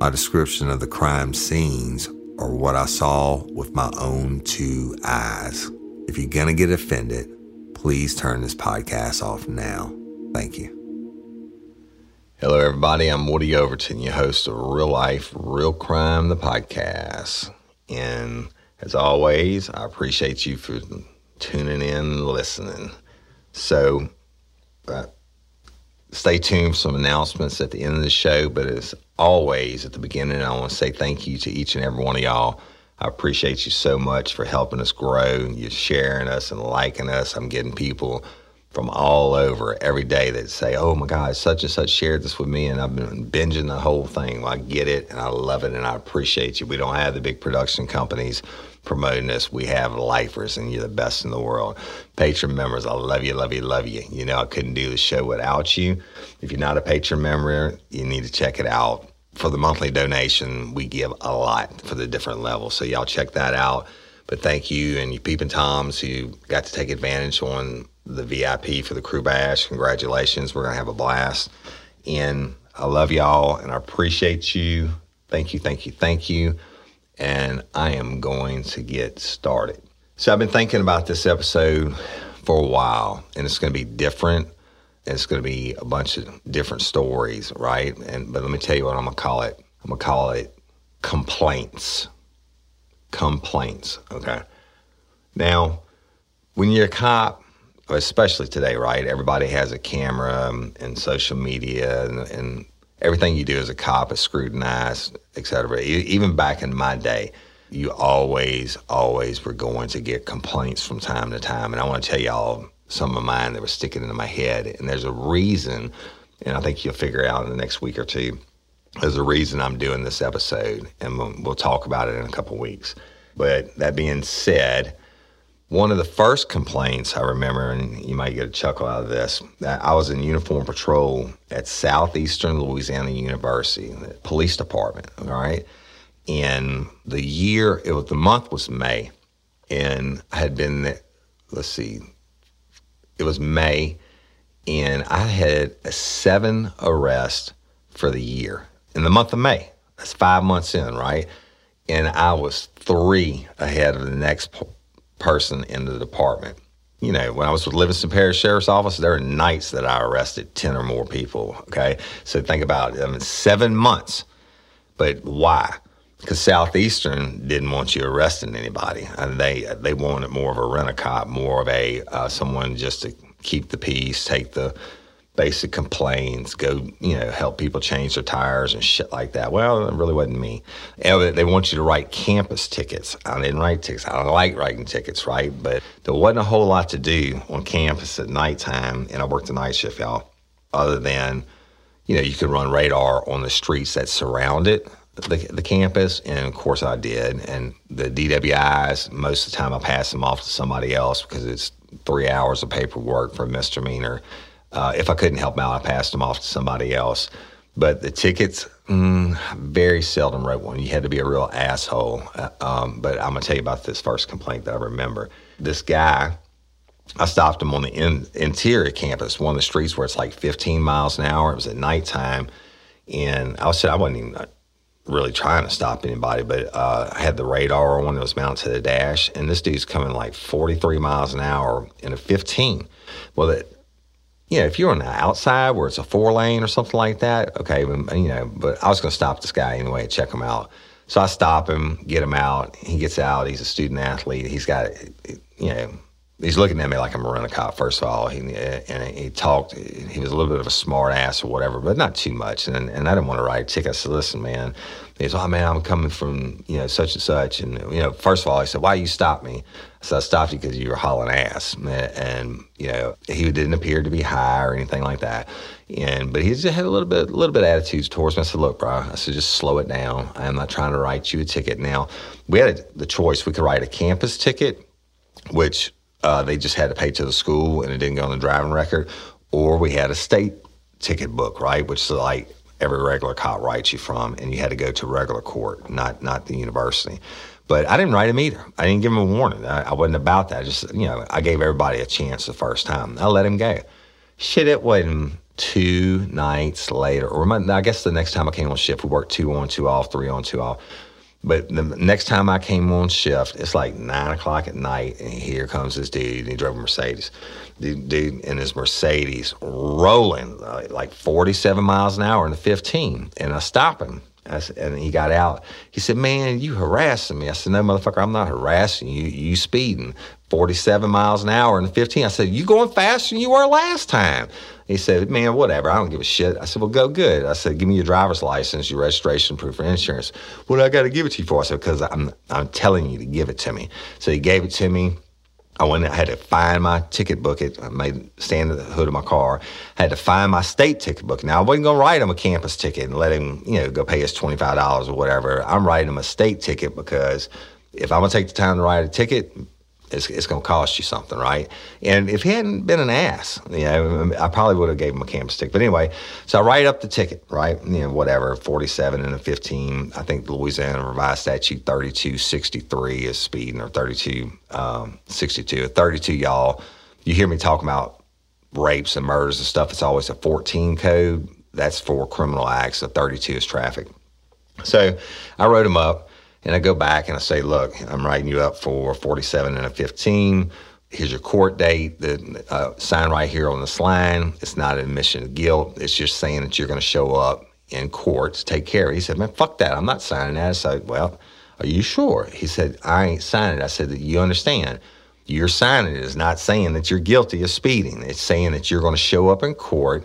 My description of the crime scenes are what I saw with my own two eyes. If you're going to get offended, please turn this podcast off now. Thank you. Hello, everybody. I'm Woody Overton, your host of Real Life, Real Crime, the podcast. And as always, I appreciate you for tuning in and listening. So, uh, stay tuned for some announcements at the end of the show. But as always, at the beginning, I want to say thank you to each and every one of y'all. I appreciate you so much for helping us grow. You're sharing us and liking us. I'm getting people from all over every day that say, "Oh my God, such and such shared this with me," and I've been binging the whole thing. Well, I get it, and I love it, and I appreciate you. We don't have the big production companies promoting this. We have lifers, and you're the best in the world. Patreon members, I love you, love you, love you. You know, I couldn't do the show without you. If you're not a Patreon member, you need to check it out. For the monthly donation, we give a lot for the different levels, so y'all check that out. But thank you and you peeping toms who got to take advantage on the VIP for the crew bash. Congratulations. We're going to have a blast. And I love y'all and I appreciate you. Thank you, thank you, thank you. And I am going to get started. So I've been thinking about this episode for a while and it's going to be different. It's going to be a bunch of different stories, right? And but let me tell you what I'm going to call it. I'm going to call it complaints. Complaints, okay? Now, when you're a cop, especially today, right? Everybody has a camera and, and social media, and, and, everything you do as a cop is scrutinized, et cetera. E- Even back in my day, you always, always were going to get complaints from time to time. And I want to tell y'all some of mine that were sticking into my head. And there's a reason, and I think you'll figure out in the next week or two. There's a reason I'm doing this episode, and we'll, we'll talk about it in a couple weeks. But that being said, one of the first complaints I remember, and you might get a chuckle out of this, that I was in uniform patrol at Southeastern Louisiana University, the police department, all right? And the year, it was the month was May, and I had been, let's see, it was May, and I had a seven arrest for the year in the month of May. That's five months in, right? And I was three ahead of the next person in the department. You know, when I was with Livingston Parish Sheriff's Office, there were nights that I arrested 10 or more people. Okay. So think about it. I mean, seven months. But why? Because Southeastern didn't want you arresting anybody. And they they wanted more of a rent a cop, more of a uh, someone just to keep the peace, take the basic complaints, go, you know, help people change their tires and shit like that. Well, it really wasn't me. They want you to write campus tickets. I didn't write tickets. I like writing tickets, right? But there wasn't a whole lot to do on campus at nighttime, and I worked the night shift, y'all, other than, you know, you could run radar on the streets that surround it. the, the campus, and of course I did. And the DWIs, most of the time I pass them off to somebody else because it's three hours of paperwork for a misdemeanor. Uh, if I couldn't help them out, I passed them off to somebody else. But the tickets, mm, very seldom wrote one. You had to be a real asshole. Uh, um, but I'm gonna tell you about this first complaint that I remember. This guy, I stopped him on the in, interior campus, one of the streets where it's like 15 miles an hour. It was at nighttime, and I said I wasn't even uh, really trying to stop anybody, but uh, I had the radar on that was mounted to the dash, and this dude's coming like 43 miles an hour in a 15. Well, it, you know, if you're on the outside where it's a four lane or something like that, okay, you know, but I was going to stop this guy anyway and check him out. So I stop him, get him out. He gets out. He's a student athlete. He's got, you know, he's looking at me like I'm a rent a cop. First of all, he eh, and he talked. He was a little bit of a smart ass or whatever, but not too much. And and I didn't want to write a ticket. I said, "Listen, man." He said, "Oh man, I'm coming from you know such and such." And you know, first of all, he said, "Why you stop me?" I said, "I stopped you because you were hauling ass." And you know, he didn't appear to be high or anything like that. And but he just had a little bit, a little bit of attitudes towards me. I said, "Look, bro," I said, "Just slow it down. I'm not trying to write you a ticket." Now we had the choice. We could write a campus ticket, which uh, they just had to pay to the school and it didn't go on the driving record. Or we had a state ticket book, right, which is like every regular cop writes you from, and you had to go to regular court, not not the university. But I didn't write him either. I didn't give him a warning. I, I wasn't about that. I just you know, I gave everybody a chance the first time. I let him go. Shit, it wasn't two nights later, or my, I guess the next time I came on shift, we worked two on, two off, three on, two off. But the next time I came on shift, it's like nine o'clock at night, and here comes this dude. And he drove a Mercedes. The dude in his Mercedes rolling uh, like 47 miles an hour in the 15. And I stop him. I said, and he got out. He said, "Man, you harassing me." I said, "No, motherfucker, I'm not harassing you. You speeding 47 miles an hour and 15." I said, "You going faster than you were last time." He said, Man, whatever. I don't give a shit. I said, Well, go good. I said, Give me your driver's license, your registration, proof of insurance. What do I got to give it to you for? I said, Because I'm, I'm telling you to give it to me. So he gave it to me. I went. I had to find my ticket book. It I made stand at the hood of my car. I had to find my state ticket book. Now I wasn't gonna write him a campus ticket and let him, you know, go pay us twenty five dollars or whatever. I'm writing him a state ticket because if I'm gonna take the time to write a ticket, it's, it's going to cost you something, right? And if he hadn't been an ass, you know, I probably would have gave him a campus ticket. But anyway, so I write up the ticket, right? You know, whatever, 47 and a 15. I think Louisiana revised statute 3263 is speeding or 3262. Um, 32, y'all, you hear me talking about rapes and murders and stuff. It's always a 14 code. That's for criminal acts. A 32 is traffic. So I wrote him up. And I go back and I say, look, I'm writing you up for 47 and a 15. Here's your court date. The uh, sign right here on this line. It's not an admission of guilt. It's just saying that you're going to show up in court to take care. He said, man, fuck that. I'm not signing that. I said, well, are you sure? He said, I ain't signing it. I said, you understand. You're signing it is not saying that you're guilty of speeding. It's saying that you're going to show up in court.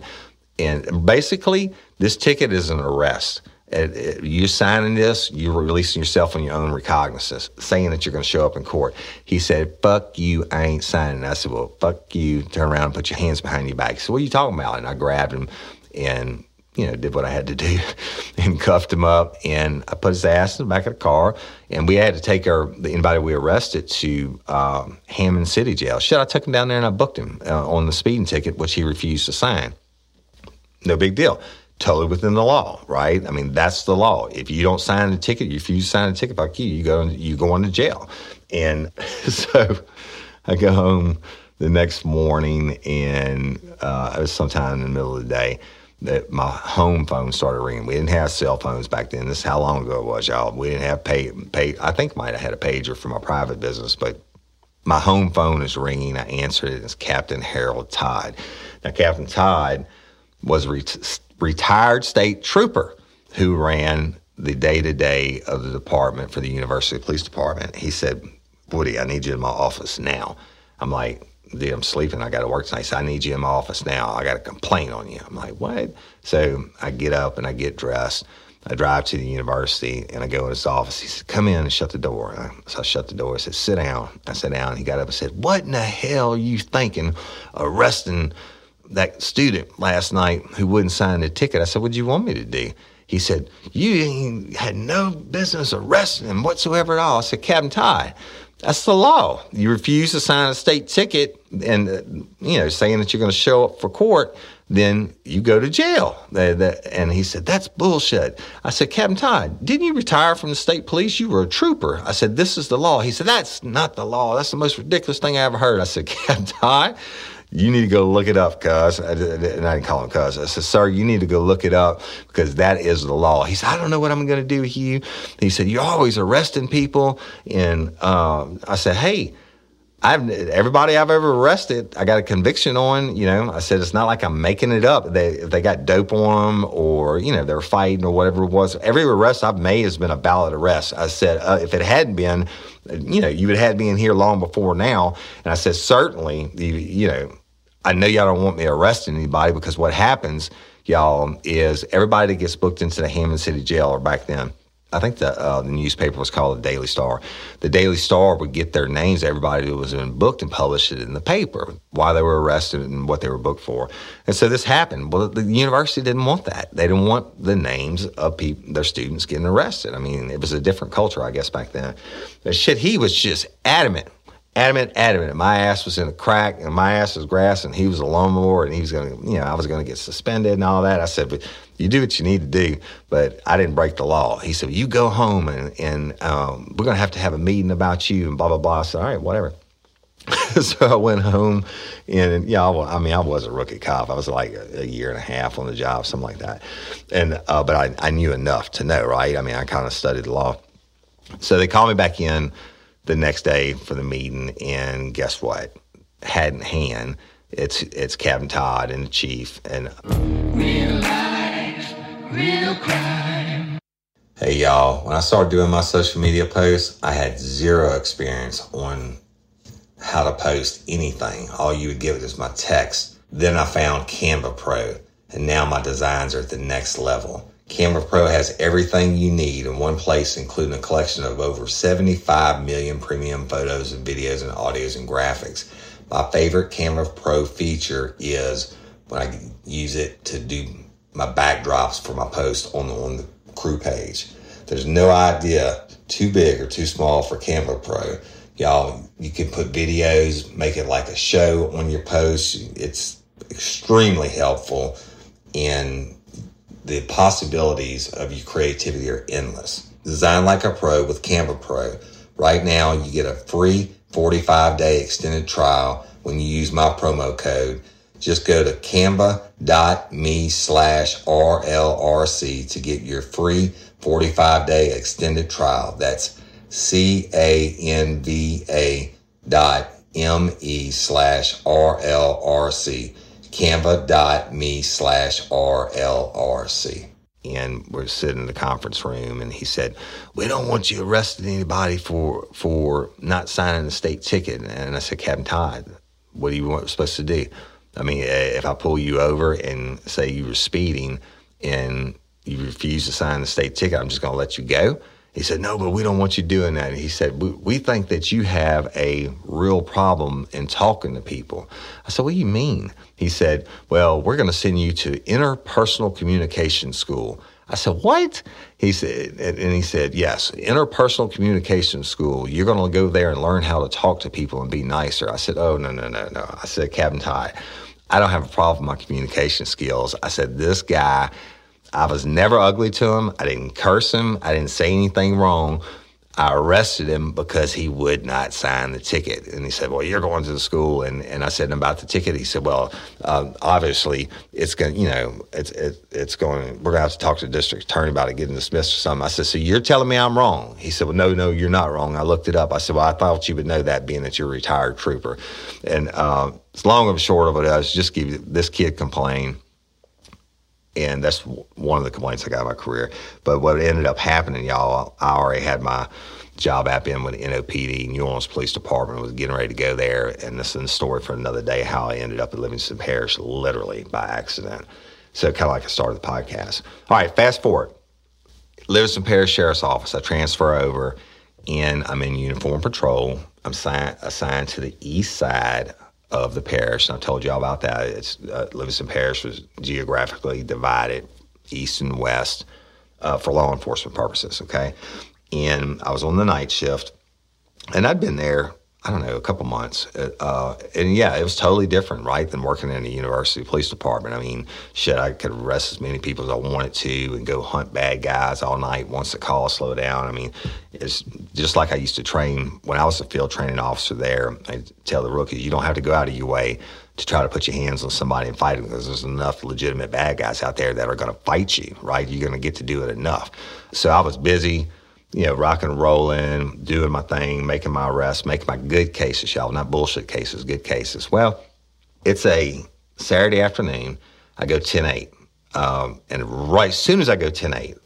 And basically, this ticket is an arrest you signing this, you're releasing yourself on your own recognizance, saying that you're going to show up in court. He said, fuck you, I ain't signing. I said, well, fuck you, turn around and put your hands behind your back. He said, what are you talking about? And I grabbed him and, you know, did what I had to do and cuffed him up. And I put his ass in the back of the car. And we had to take our, the anybody we arrested to um, Hammond City Jail. Shit, I took him down there and I booked him uh, on the speeding ticket, which he refused to sign. No big deal totally within the law, right? I mean, that's the law. If you don't sign the ticket, if you sign a ticket, fuck you, you go you go into jail. And so I go home the next morning, and uh, it was sometime in the middle of the day that my home phone started ringing. We didn't have cell phones back then. This is how long ago it was, y'all. We didn't have pay pay. I think might have had a pager for my private business, but my home phone is ringing. I answered it. It's Captain Harold Todd. Now, Captain Todd was re- retired state trooper who ran the day to day of the department for the University Police Department. He said, Woody, I need you in my office now. I'm like, dude, I'm sleeping. I got to work tonight. He said, I need you in my office now. I got a complaint on you. I'm like, what? So I get up and I get dressed. I drive to the university and I go in his office. He said, Come in and shut the door. So I shut the door. I said, Sit down. I sat down. He got up and said, What in the hell are you thinking arresting that student last night who wouldn't sign the ticket. I said, What do you want me to do? He said, You had no business arresting him whatsoever at all. I said, Captain Ty, that's the law. You refuse to sign a state ticket and, uh, you know, saying that you're going to show up for court, then you go to jail. And he said, That's bullshit. I said, Captain Todd, didn't you retire from the state police? You were a trooper. I said, This is the law. He said, That's not the law. That's the most ridiculous thing I ever heard. I said, Captain Todd, you need to go look it up, cuz. And I didn't call him cuz. I said, sir, you need to go look it up because that is the law. He said, I don't know what I'm going to do with you. He said, you're always arresting people. And um, I said, hey, I've everybody I've ever arrested, I got a conviction on. You know, I said it's not like I'm making it up. They if they got dope on them or you know they're fighting or whatever it was. Every arrest I've made has been a valid arrest. I said uh, if it hadn't been, you know, you would have had me in here long before now. And I said certainly, you, you know, I know y'all don't want me arresting anybody because what happens, y'all, is everybody that gets booked into the Hammond City Jail or back then I think the, uh, the newspaper was called the Daily Star. The Daily Star would get their names, everybody who was in booked, and publish it in the paper, why they were arrested and what they were booked for. And so this happened. Well, the university didn't want that. They didn't want the names of people, their students getting arrested. I mean, it was a different culture, I guess, back then. But shit, he was just adamant adamant, adamant. My ass was in a crack and my ass was grass and he was a lawnmower and he was to, you know, I was to get suspended and all that. I said, but you do what you need to do, but I didn't break the law. He said, you go home and, and um, we're to have to have a meeting about you and blah, blah, blah. I said, all right, whatever. so I went home and yeah, I, I, mean, I was a rookie cop. I was like a, a, year and a half on the job, something like that. And, uh, but I, I knew enough to know, right? I mean, I kind of studied the law. So they called me back in the next day for the meeting, and guess what? Had in hand, it's it's Captain Todd and the chief and real life, real crime. Hey y'all, when I started doing my social media posts, I had zero experience on how to post anything. All you would give it is my text. Then I found Canva Pro, and now my designs are at the next level. Canva Pro has everything you need in one place, including a collection of over 75 million premium photos and videos and audios and graphics. My favorite Canva Pro feature is when I use it to do my backdrops for my post on the, on the crew page. There's no idea too big or too small for Canva Pro. Y'all, you can put videos, make it like a show on your post. It's extremely helpful in the possibilities of your creativity are endless. Design like a pro with Canva Pro. Right now, you get a free 45 day extended trial when you use my promo code. Just go to canva.me slash RLRC to get your free 45 day extended trial. That's C A N V A dot M E slash RLRC canva.me slash RLRC. And we're sitting in the conference room, and he said, "We don't want you arresting anybody for for not signing a state ticket." And I said, "Captain Todd, what do you supposed to do? I mean, eh, if I pull you over and say you were speeding and you refuse to sign the state ticket, I'm just going to let you go." He said, No, but we don't want you doing that. he said, we, we think that you have a real problem in talking to people. I said, What do you mean? He said, Well, we're going to send you to interpersonal communication school. I said, What? He said, and he said, Yes, interpersonal communication school. You're going to go there and learn how to talk to people and be nicer. I said, Oh, no, no, no, no. I said, Captain Ty, I don't have a problem with my communication skills. I said, This guy I was never ugly to him. I didn't curse him. I didn't say anything wrong. I arrested him because he would not sign the ticket. And he said, Well, you're going to the school. And, and I said about the ticket. He said, Well, uh, obviously, it's going to, you know, it's, it, it's going, we're going to have to talk to the district attorney about it getting dismissed or something. I said, So you're telling me I'm wrong? He said, Well, no, no, you're not wrong. I looked it up. I said, Well, I thought you would know that being that you're a retired trooper. And uh, as long and short of it is, just give this kid complained and that's one of the complaints I got in my career. But what ended up happening, y'all, I already had my job app in with NOPD, New Orleans Police Department, was getting ready to go there. And this is the story for another day how I ended up at Livingston Parish literally by accident. So kind of like I started the podcast. All right, fast forward. Livingston Parish Sheriff's Office. I transfer over and I'm in uniform patrol. I'm assigned to the east side of the parish. And I told you all about that. It's uh, Livingston Parish was geographically divided east and west uh, for law enforcement purposes. Okay, and I was on the night shift, and I'd been there I don't know, a couple months. Uh, and yeah, it was totally different, right, than working in a university police department. I mean, shit, I could arrest as many people as I wanted to and go hunt bad guys all night once the call slowed down. I mean, it's just like I used to train when I was a field training officer there. I tell the rookies, you don't have to go out of your way to try to put your hands on somebody and fight them because there's enough legitimate bad guys out there that are going to fight you, right? You're going to get to do it enough. So I was busy you know, rock and rolling, doing my thing, making my arrests, making my good cases, y'all, not bullshit cases, good cases. Well, it's a Saturday afternoon. I go 10 8. Um, and right as soon as I go 10 8,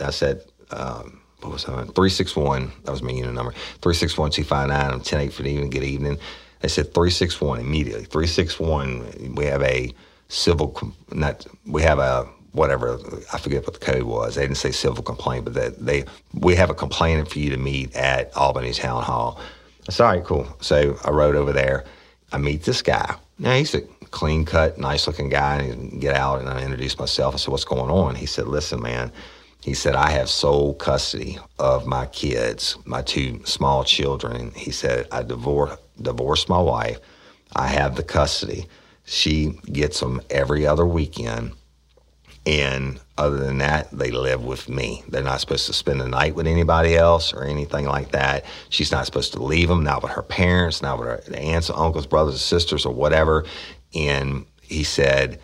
I said, um, what was that? 361, that was my unit number, 361 259. I'm 10 8 for the evening, good evening. They said 361 immediately. 361, we have a civil, not, we have a whatever I forget what the code was. They didn't say civil complaint, but that they we have a complainant for you to meet at Albany Town Hall. I said, all right, cool. So I rode over there. I meet this guy. Now he's a clean cut, nice looking guy. And get out and I introduced myself. I said, what's going on? He said, listen, man. He said, I have sole custody of my kids, my two small children. He said, I divorce, divorced my wife. I have the custody. She gets them every other weekend and other than that, they live with me. They're not supposed to spend the night with anybody else or anything like that. She's not supposed to leave them, not with her parents, not with her aunts, uncles, brothers, sisters, or whatever. And he said,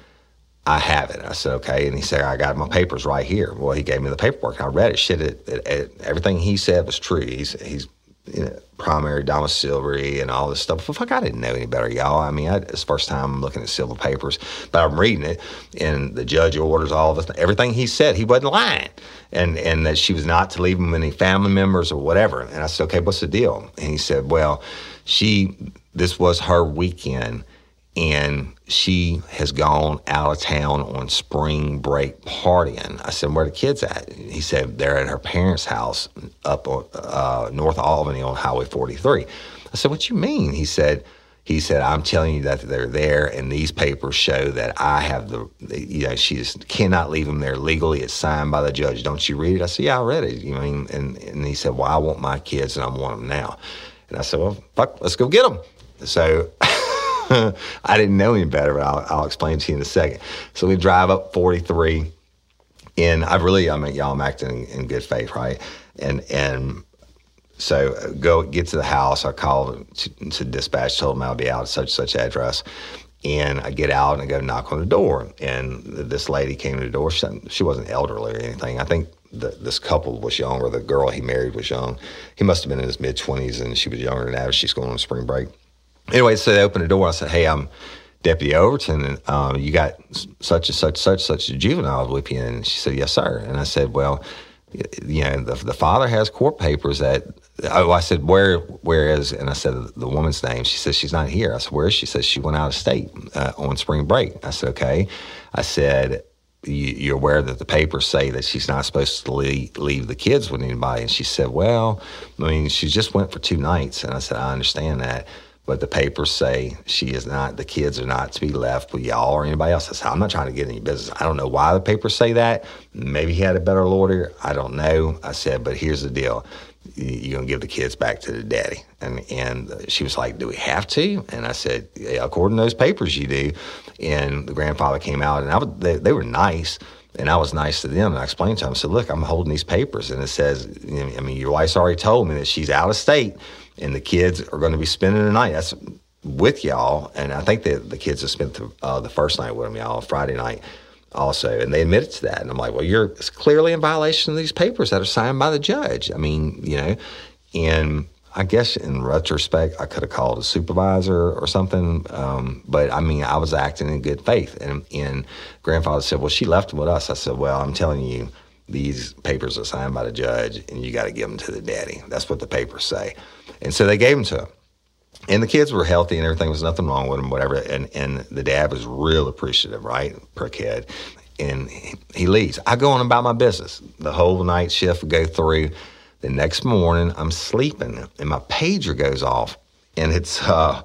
I have it. I said, okay. And he said, I got my papers right here. Well, he gave me the paperwork. I read it. Shit, it, it, it, everything he said was true. He's, he's you know, primary domiciliary and all this stuff. Fuck, I didn't know any better, y'all. I mean, I, it's the first time I'm looking at civil papers, but I'm reading it, and the judge orders all this. Everything he said, he wasn't lying, and and that she was not to leave him any family members or whatever. And I said, okay, what's the deal? And he said, well, she, this was her weekend and she has gone out of town on spring break partying. I said, "Where the kids at?" He said, "They're at her parents' house up on uh, North Albany on Highway 43." I said, "What you mean?" He said. He said, "I'm telling you that they're there, and these papers show that I have the, the you know, she just cannot leave them there legally. It's signed by the judge. Don't you read it?" I said, "Yeah, I read it." You know, and and he said, "Well, I want my kids, and I want them now." And I said, "Well, fuck, let's go get them." So I didn't know any better, but I'll, I'll explain to you in a second. So we drive up 43, and I really, I mean, y'all, I'm acting in, in good faith, right? And and so go get to the house. I call to, to dispatch, told them I'll be out at such such address. And I get out and I go knock on the door. And this lady came to the door. She, she wasn't elderly or anything. I think the, this couple was young, or the girl he married was young. He must have been in his mid 20s, and she was younger than that. She's going on spring break anyway, so they opened the door. I said, "Hey, I'm Deputy Overton, and um, you got such and such, such, such a juvenile with you." And she said, "Yes, sir." And I said, "Well, you know, the, the father has court papers that." Oh, I said, "Where, where is?" And I said the woman's name. She said she's not here. I said, "Where is she?" Says she went out of state uh, on spring break. I said, "Okay." I said, you're aware that the papers say that she's not supposed to leave, leave, the kids with anybody. And she said, Well, I mean, she just went for two nights. And I said, I understand that but the papers say she is not, the kids are not to be left with y'all or anybody else. I said, I'm not trying to get any business. I don't know why the papers say that. Maybe he had a better lawyer. I don't know. I said, but here's the deal. You're to give the kids back to the daddy. And, and she was like, do we have to? And I said, yeah, according to those papers, you do. And the grandfather came out and I was, they, they were nice. And I was nice to them. And I explained to them, I said, look, I'm holding these papers. And it says, I mean, your wife's already told me that she's out of state and the kids are going to be spending the night. That's with y'all, and I think that the kids have spent the, uh, the first night with them, y'all, Friday night also, and they admitted to that. And I'm like, well, you're clearly in violation of these papers that are signed by the judge. I mean, you know, and I guess in retrospect, I could have called a supervisor or something. Um, but I mean, I was acting in good faith. And, and grandfather said, well, she left them with us. I said, well, I'm telling you, these papers are signed by the judge and you got to give them to the daddy. That's what the papers say. And so they gave them to him. And the kids were healthy and everything was nothing wrong with them, whatever. And, and the dad was real appreciative, right? Per kid. And he leaves. I go on about my business. The whole night shift go through. The next morning, I'm sleeping and my pager goes off. And it's, uh,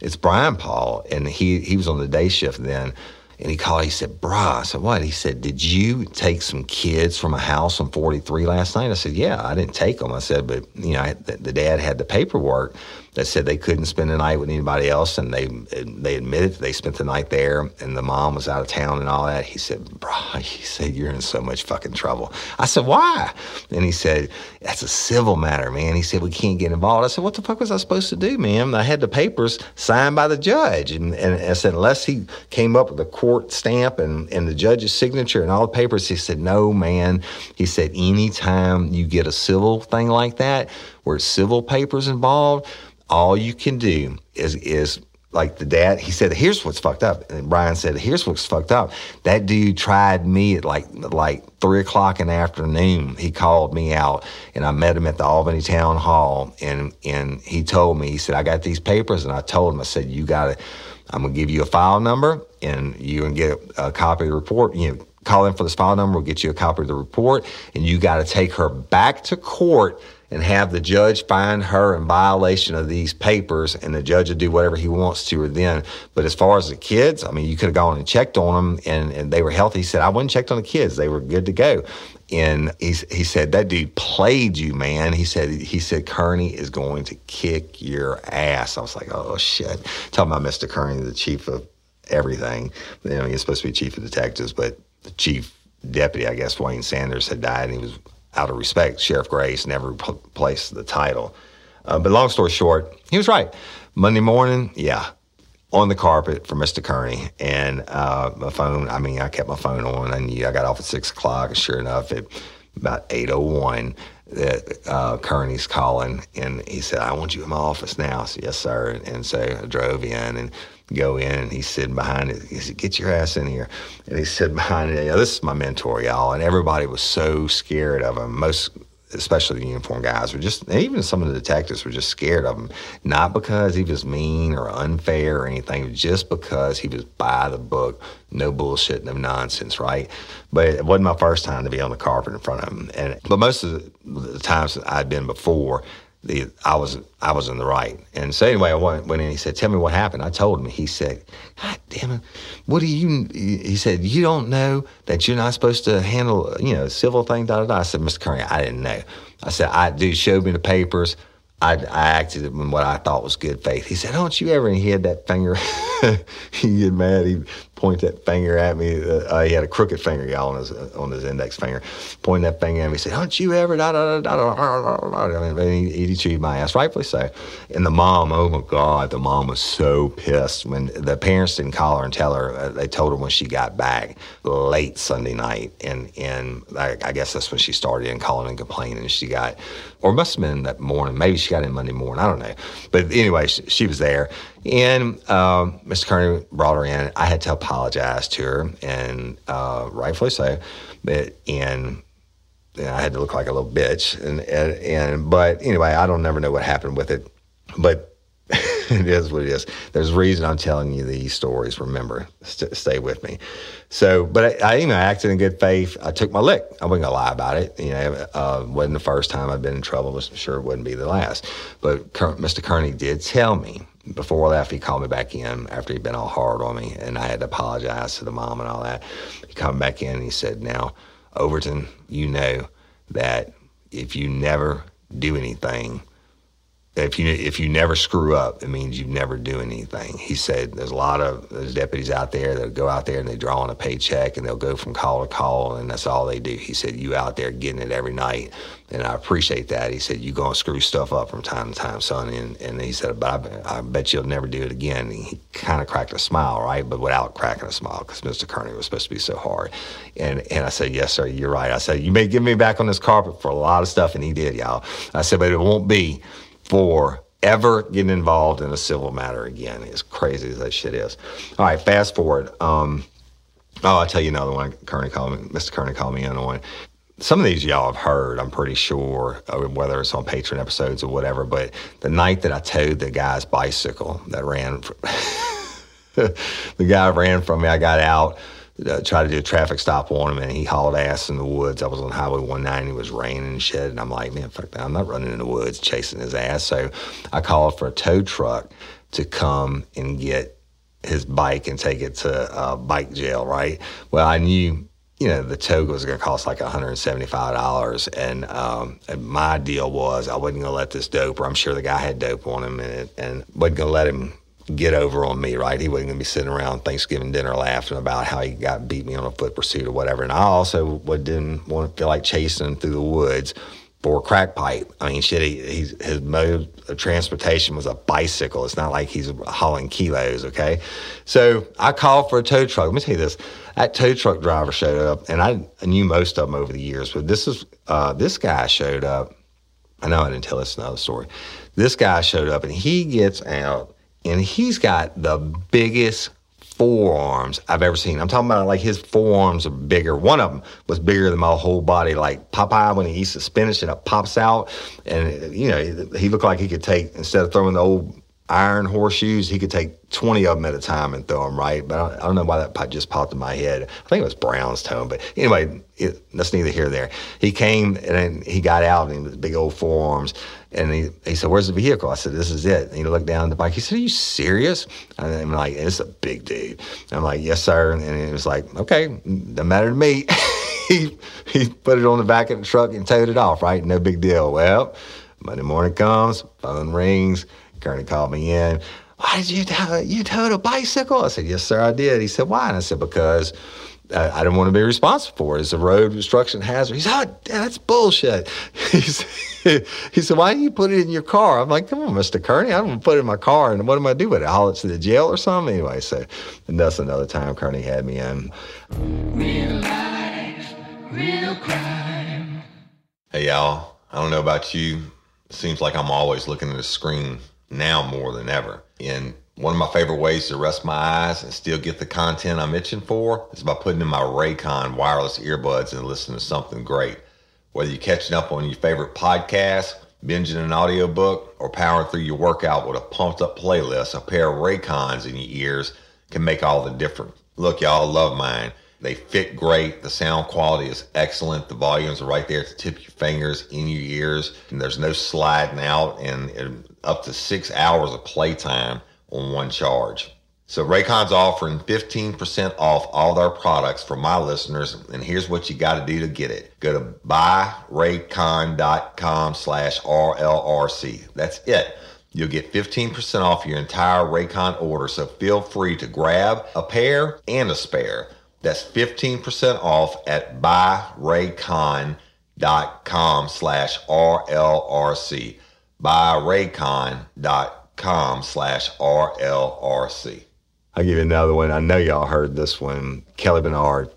it's Brian Paul. And he, he was on the day shift then And he called, he said, Bruh, I said, What? He said, Did you take some kids from a house on 43 last night? I said, Yeah, I didn't take them. I said, But, you know, I, the, the dad had the paperwork that said they couldn't spend the night with anybody else, and they they admitted they spent the night there, and the mom was out of town and all that. He said, "Bro," he said, "You're in so much fucking trouble." I said, "Why?" And he said, "That's a civil matter, man." He said, "We can't get involved." I said, "What the fuck was I supposed to do, man?" I had the papers signed by the judge, and, and I said, unless he came up with a court stamp and and the judge's signature and all the papers, he said, "No, man." He said, "Anytime you get a civil thing like that, where civil papers involved." All you can do is is like the dad he said here's what's fucked up. And brian said here's what's fucked up. That dude tried me at like like three o'clock in the afternoon. He called me out and i met him at the albany town hall and and he told me he said i got these papers and i told him i said you got to i'm going to give you a file number and you can get a copy of the report. You know call in for this file number we'll get you a copy of the report and you got to take her back to court and have the judge find her in violation of these papers and the judge will do whatever he wants to her then. But as far as the kids, I mean, you could have gone and checked on them and, and they were healthy. He said, I and checked on the kids. They were good to go. And he, he said, that dude played you, man. He said, he said, Kearney is going to kick your ass. I was like, oh shit. Talking about Mr. Kearney, the chief of everything. You know, he's supposed to be chief of detectives, but the chief deputy, I guess, Wayne Sanders had died and he was out of respect, Sheriff Graves never replaced the title. Uh, but long story short, he was right. Monday morning, yeah, on the carpet for Mr. Kearney. And uh, my phone, I mean, I kept my phone on. I knew I got off at 6 o'clock. And sure enough, at about 8.01, that uh, Kearney's calling. And he said, I want you in my office now. I said, yes, sir. And, and so I drove in and go in and he's sitting behind it. He said, Get your ass in here. And he's sitting behind it. You know, this is my mentor, y'all. And everybody was so scared of him. Most, especially the uniform guys, were just, even some of the detectives were just scared of him. Not because he was mean or unfair or anything, just because he was by the book. No bullshit, no nonsense, right? But it wasn't my first time to be on the carpet in front of him. And, but most of the times I'd been before, the I was I was in the right. And so anyway, I went, went in. He said, "Tell me what happened." I told him. He said, "God damn it, what do you?" He said, "You don't know that you're not supposed to handle you know civil thing." Da da da. I said, "Mr. Kearney, I didn't know." I said, "I dude showed me the papers." I, I acted in what I thought was good faith. He said, "Don't you ever?" And he had that finger. he get mad. He point that finger at me. Uh, he had a crooked finger, y'all, on his on his index finger. Pointing that finger at me, said, "Don't you ever?" Da, da, da, da, da, da. And he, he chewed my ass, rightfully so. And the mom, oh my God, the mom was so pissed when the parents didn't call her and tell her. Uh, they told her when she got back late Sunday night, and and I, I guess that's when she started in calling and complaining. She got, or must have been that morning. Maybe she got in Monday morning. I don't know. But anyway, she, she was there, and um, Mr. Kearney brought her in. I had to apologize to her, and uh, rightfully so. But and, and I had to look like a little bitch. And, and, and but anyway, I don't never know what happened with it. But it is what it is. There's a reason I'm telling you these stories. Remember, st- stay with me. So, but I, I, you know, I acted in good faith. I took my lick. I wasn't gonna lie about it. You know, uh, wasn't the first time I've been in trouble. I'm sure it wouldn't be the last. But Mr. Kearney did tell me before that, he called me back in after he'd been all hard on me, and I had to apologize to the mom and all that. He came back in and he said, "Now, Overton, you know that if you never do anything, if you if you never screw up, it means you never do anything. He said there's a lot of there's deputies out there that go out there and they draw on a paycheck and they'll go from call to call and that's all they do. He said you out there getting it every night, and I appreciate that. He said you gonna screw stuff up from time to time, son. And, and he said, but I, I bet you'll never do it again. And he kind of cracked a smile, right, but without cracking a smile because Mr. Kearney was supposed to be so hard. And and I said, yes, sir, you're right. I said you may get me back on this carpet for a lot of stuff, and he did, y'all. I said, but it won't be for ever getting involved in a civil matter again, as crazy as that shit is. All right, fast forward. Um, oh, I'll tell you another one. Kearney called me, Mr. Kearney called me in on. Some of these y'all have heard, I'm pretty sure, uh, whether it's on Patreon episodes or whatever. But the night that I towed the guy's bicycle that ran, the guy ran from me, I got out uh, try to do a traffic stop on him, and he hauled ass in the woods. I was on Highway 190, it was raining and shit, and I'm like, man, fuck that. I'm not running in the woods chasing his ass. So I called for a tow truck to come and get his bike and take it to uh, bike jail, right? Well, I knew you know, the toga was going to cost like $175. And, um, and my deal was I wasn't going to let this dope, or I'm sure the guy had dope on him, and, and wasn't going to let him get over on me, right? He wasn't going to be sitting around Thanksgiving dinner laughing about how he got beat me on a foot pursuit or whatever. And I also didn't want to feel like chasing him through the woods for a crack pipe. I mean, shit, he, his mode of transportation was a bicycle. It's not like he's hauling kilos, okay? So I called for a tow truck. Let me tell you this. That tow truck driver showed up, and I, knew most of them over the years, but this is, uh, this guy showed up. I know I didn't tell this another story. This guy showed up, and he gets out, and he's got the biggest forearms I've ever seen. I'm talking about like his forearms are bigger. One of them was bigger than my whole body. Like Popeye when he eats the spinach and it pops out, and you know he looked like he could take instead of throwing the old iron horseshoes, he could take 20 of them at a time and throw them right. But I don't, know why that just popped in my head. I think it was Brown's Towing. But anyway, it, that's neither here nor there. He came and he got out and big old forearms. And he, he said, Where's the vehicle? I said, This is it. And he looked down at the bike. He said, Are you serious? And I'm like, It's a big dude. And I'm like, Yes, sir. And he was like, Okay, doesn't matter to me. he, he put it on the back of the truck and towed it off, right? No big deal. Well, Monday morning comes, phone rings. Kearney called me in. Why did you tow, you towed a bicycle? I said, Yes, sir, I did. He said, Why? And I said, Because uh, I didn't want to be responsible for it. It's a road obstruction hazard. He's, said, oh, that's bullshit. He said, he said, why don't you put it in your car? I'm like, come on, Mr. Kearney. I don't put it in my car. And what am I do with it? Haul it to the jail or something? Anyway, so and that's another time Kearney had me in. Real life, real crime. Hey, y'all. I don't know about you. It seems like I'm always looking at the screen now more than ever. And one of my favorite ways to rest my eyes and still get the content I'm itching for is by putting in my Raycon wireless earbuds and listening to something great. Whether you're catching up on your favorite podcast, binging an audiobook, or powering through your workout with a pumped up playlist, a pair of Raycons in your ears can make all the difference. Look, y'all love mine. They fit great. The sound quality is excellent. The volumes are right there at the tip of your fingers, in your ears, and there's no sliding out and, and up to six hours of playtime on one charge. So Raycon's offering 15% off all their products for my listeners, and here's what you got to do to get it. Go to buyraycon.com slash RLRC. That's it. You'll get 15% off your entire Raycon order, so feel free to grab a pair and a spare. That's 15% off at buyraycon.com slash RLRC. Buyraycon.com com slash RLRC. I'll give you another one. I know y'all heard this one. Kelly Bernard,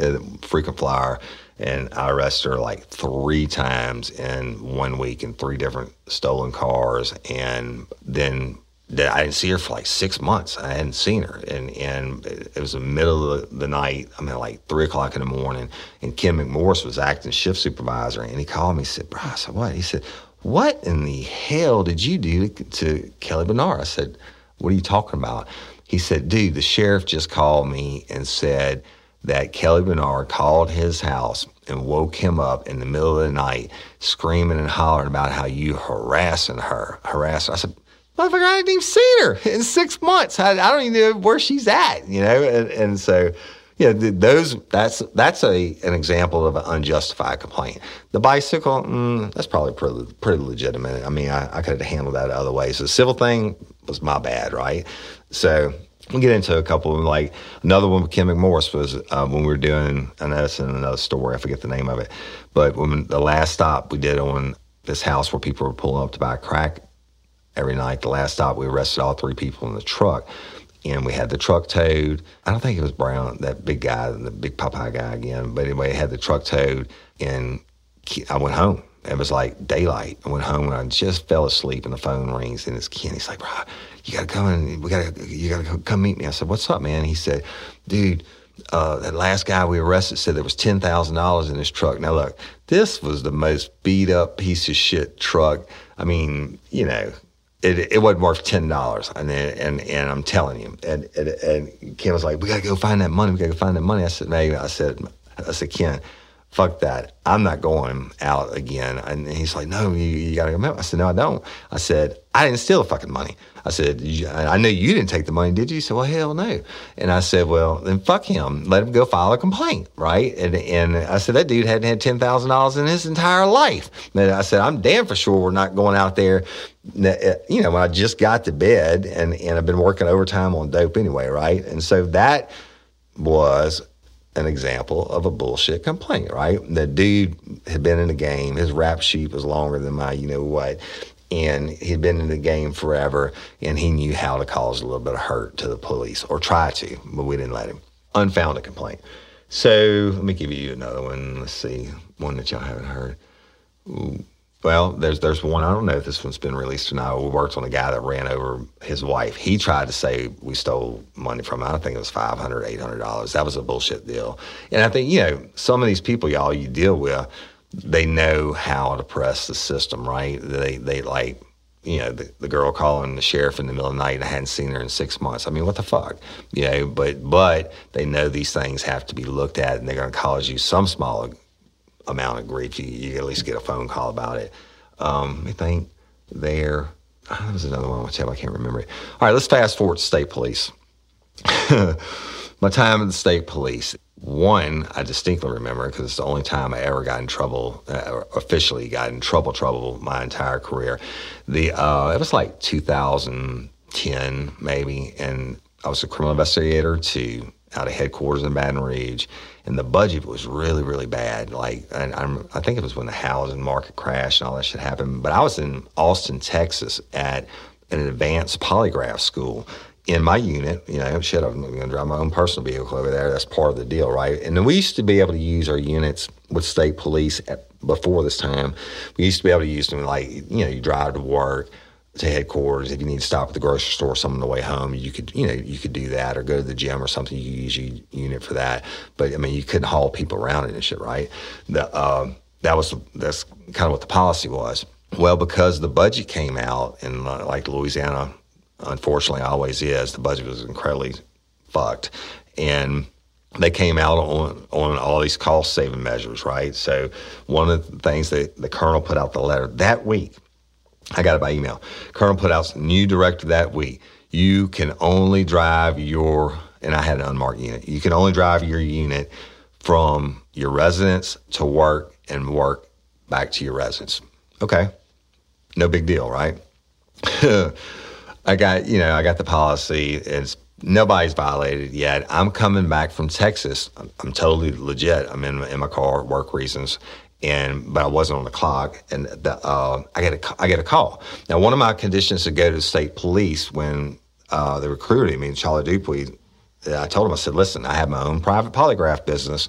uh, frequent flyer, and I arrested her like three times in one week in three different stolen cars. And then I didn't see her for like six months. I hadn't seen her, and and it was the middle of the night. I mean, like three o'clock in the morning. And Ken McMorris was acting shift supervisor, and he called me. and said, "Bro, I said what?" He said, what in the hell did you do to Kelly Bernard? I said, What are you talking about? He said, Dude, the sheriff just called me and said that Kelly Bernard called his house and woke him up in the middle of the night screaming and hollering about how you harassing her. Harassing. I said, Motherfucker, I didn't even seen her in six months. I, I don't even know where she's at, you know? And, and so, yeah, those that's that's a an example of an unjustified complaint. The bicycle, mm, that's probably pretty, pretty legitimate. I mean, I, I could have handled that other ways. So the civil thing was my bad, right? So we'll get into a couple of them. like another one with Ken McMorris was uh, when we were doing, that's in another story, I forget the name of it. But when the last stop we did on this house where people were pulling up to buy crack every night, the last stop we arrested all three people in the truck and we had the truck towed. I don't think it was Brown, that big guy, the big Popeye guy again. But anyway, had the truck towed, and I went home. It was like daylight. I went home and I just fell asleep, and the phone rings, and it's Ken. He's like, "Bro, you gotta come and We gotta, you gotta come meet me." I said, "What's up, man?" He said, "Dude." Uh, that last guy we arrested said there was ten thousand dollars in his truck. Now look, this was the most beat up piece of shit truck. I mean, you know, it, it wasn't worth ten dollars, and and and I'm telling you, and, and and Ken was like, "We gotta go find that money. We gotta go find that money." I said, "Maybe." I said, "I said Ken, fuck that. I'm not going out again. And he's like, no, you, you got to come out. I said, no, I don't. I said, I didn't steal the fucking money. I said, I know you didn't take the money, did you? He said, well, hell no. And I said, well, then fuck him. Let him go file a complaint, right? And, and I said, that dude hadn't had $10,000 in his entire life. And I said, I'm damn for sure we're not going out there. Uh, you know, when I just got to bed and, and I've been working overtime on dope anyway, right? And so that was an example of a bullshit complaint, right? The dude had been in the game. His rap sheet was longer than my, you know what, and he'd been in the game forever, and he knew how to cause a little bit of hurt to the police or try to, but we didn't let him. Unfounded a complaint. So let me give you another one. Let's see, one that y'all haven't heard. Ooh. Well, there's there's one. I don't know if this one's been released or not. We worked on a guy that ran over his wife. He tried to say we stole money from him. I think it was five hundred, eight hundred dollars. That was a bullshit deal. And I think you know some of these people y'all you deal with, they know how to press the system, right? They they like you know, the, the girl calling the sheriff in the middle of the night and I hadn't seen her in six months. I mean, what the fuck? You know, but but they know these things have to be looked at and they're gonna cause you some small amount of grief. You, you at least get a phone call about it. Um, think there, oh, there was another one I can't remember it. All right, let's fast forward to state police. My time at the state police. One, I distinctly remember because it's the only time I ever got in trouble, uh, officially got in trouble, trouble my entire career. The uh, it was like 2010 maybe, and I was a criminal investigator to out of headquarters in Baton Rouge, and the budget was really, really bad. Like, and I'm, I think it was when the housing market crashed and all that shit happened. But I was in Austin, Texas, at an advanced polygraph school. In my unit, you know, shit, I'm going to drive my own personal vehicle over there. That's part of the deal, right? And then we used to be able to use our units with state police at, before this time. We used to be able to use them like, you know, you drive to work to headquarters. If you need to stop at the grocery store, some on the way home, you could, you know, you could do that, or go to the gym or something. You use your unit for that. But I mean, you couldn't haul people around and shit, right? The, uh, that was that's kind of what the policy was. Well, because the budget came out, and uh, like Louisiana, unfortunately, always is, the budget was incredibly fucked, and they came out on on all these cost saving measures, right? So one of the things that the colonel put out the letter that week I got it by email. Colonel put out new directive that week. You can only drive your, and I had an unmarked unit, you can only drive your unit from your residence to work and work back to your residence. Okay. No big deal, right? I got, you know, I got the policy. It's nobody's violated yet. I'm coming back from Texas. I'm, I'm totally legit. I'm in, in my car, work reasons, and but I wasn't on the clock, and the, uh, I get a I get a call. Now, one of my conditions to go to the state police when uh, they recruited me, Charlie Dupuy, I told him I said, "Listen, I have my own private polygraph business."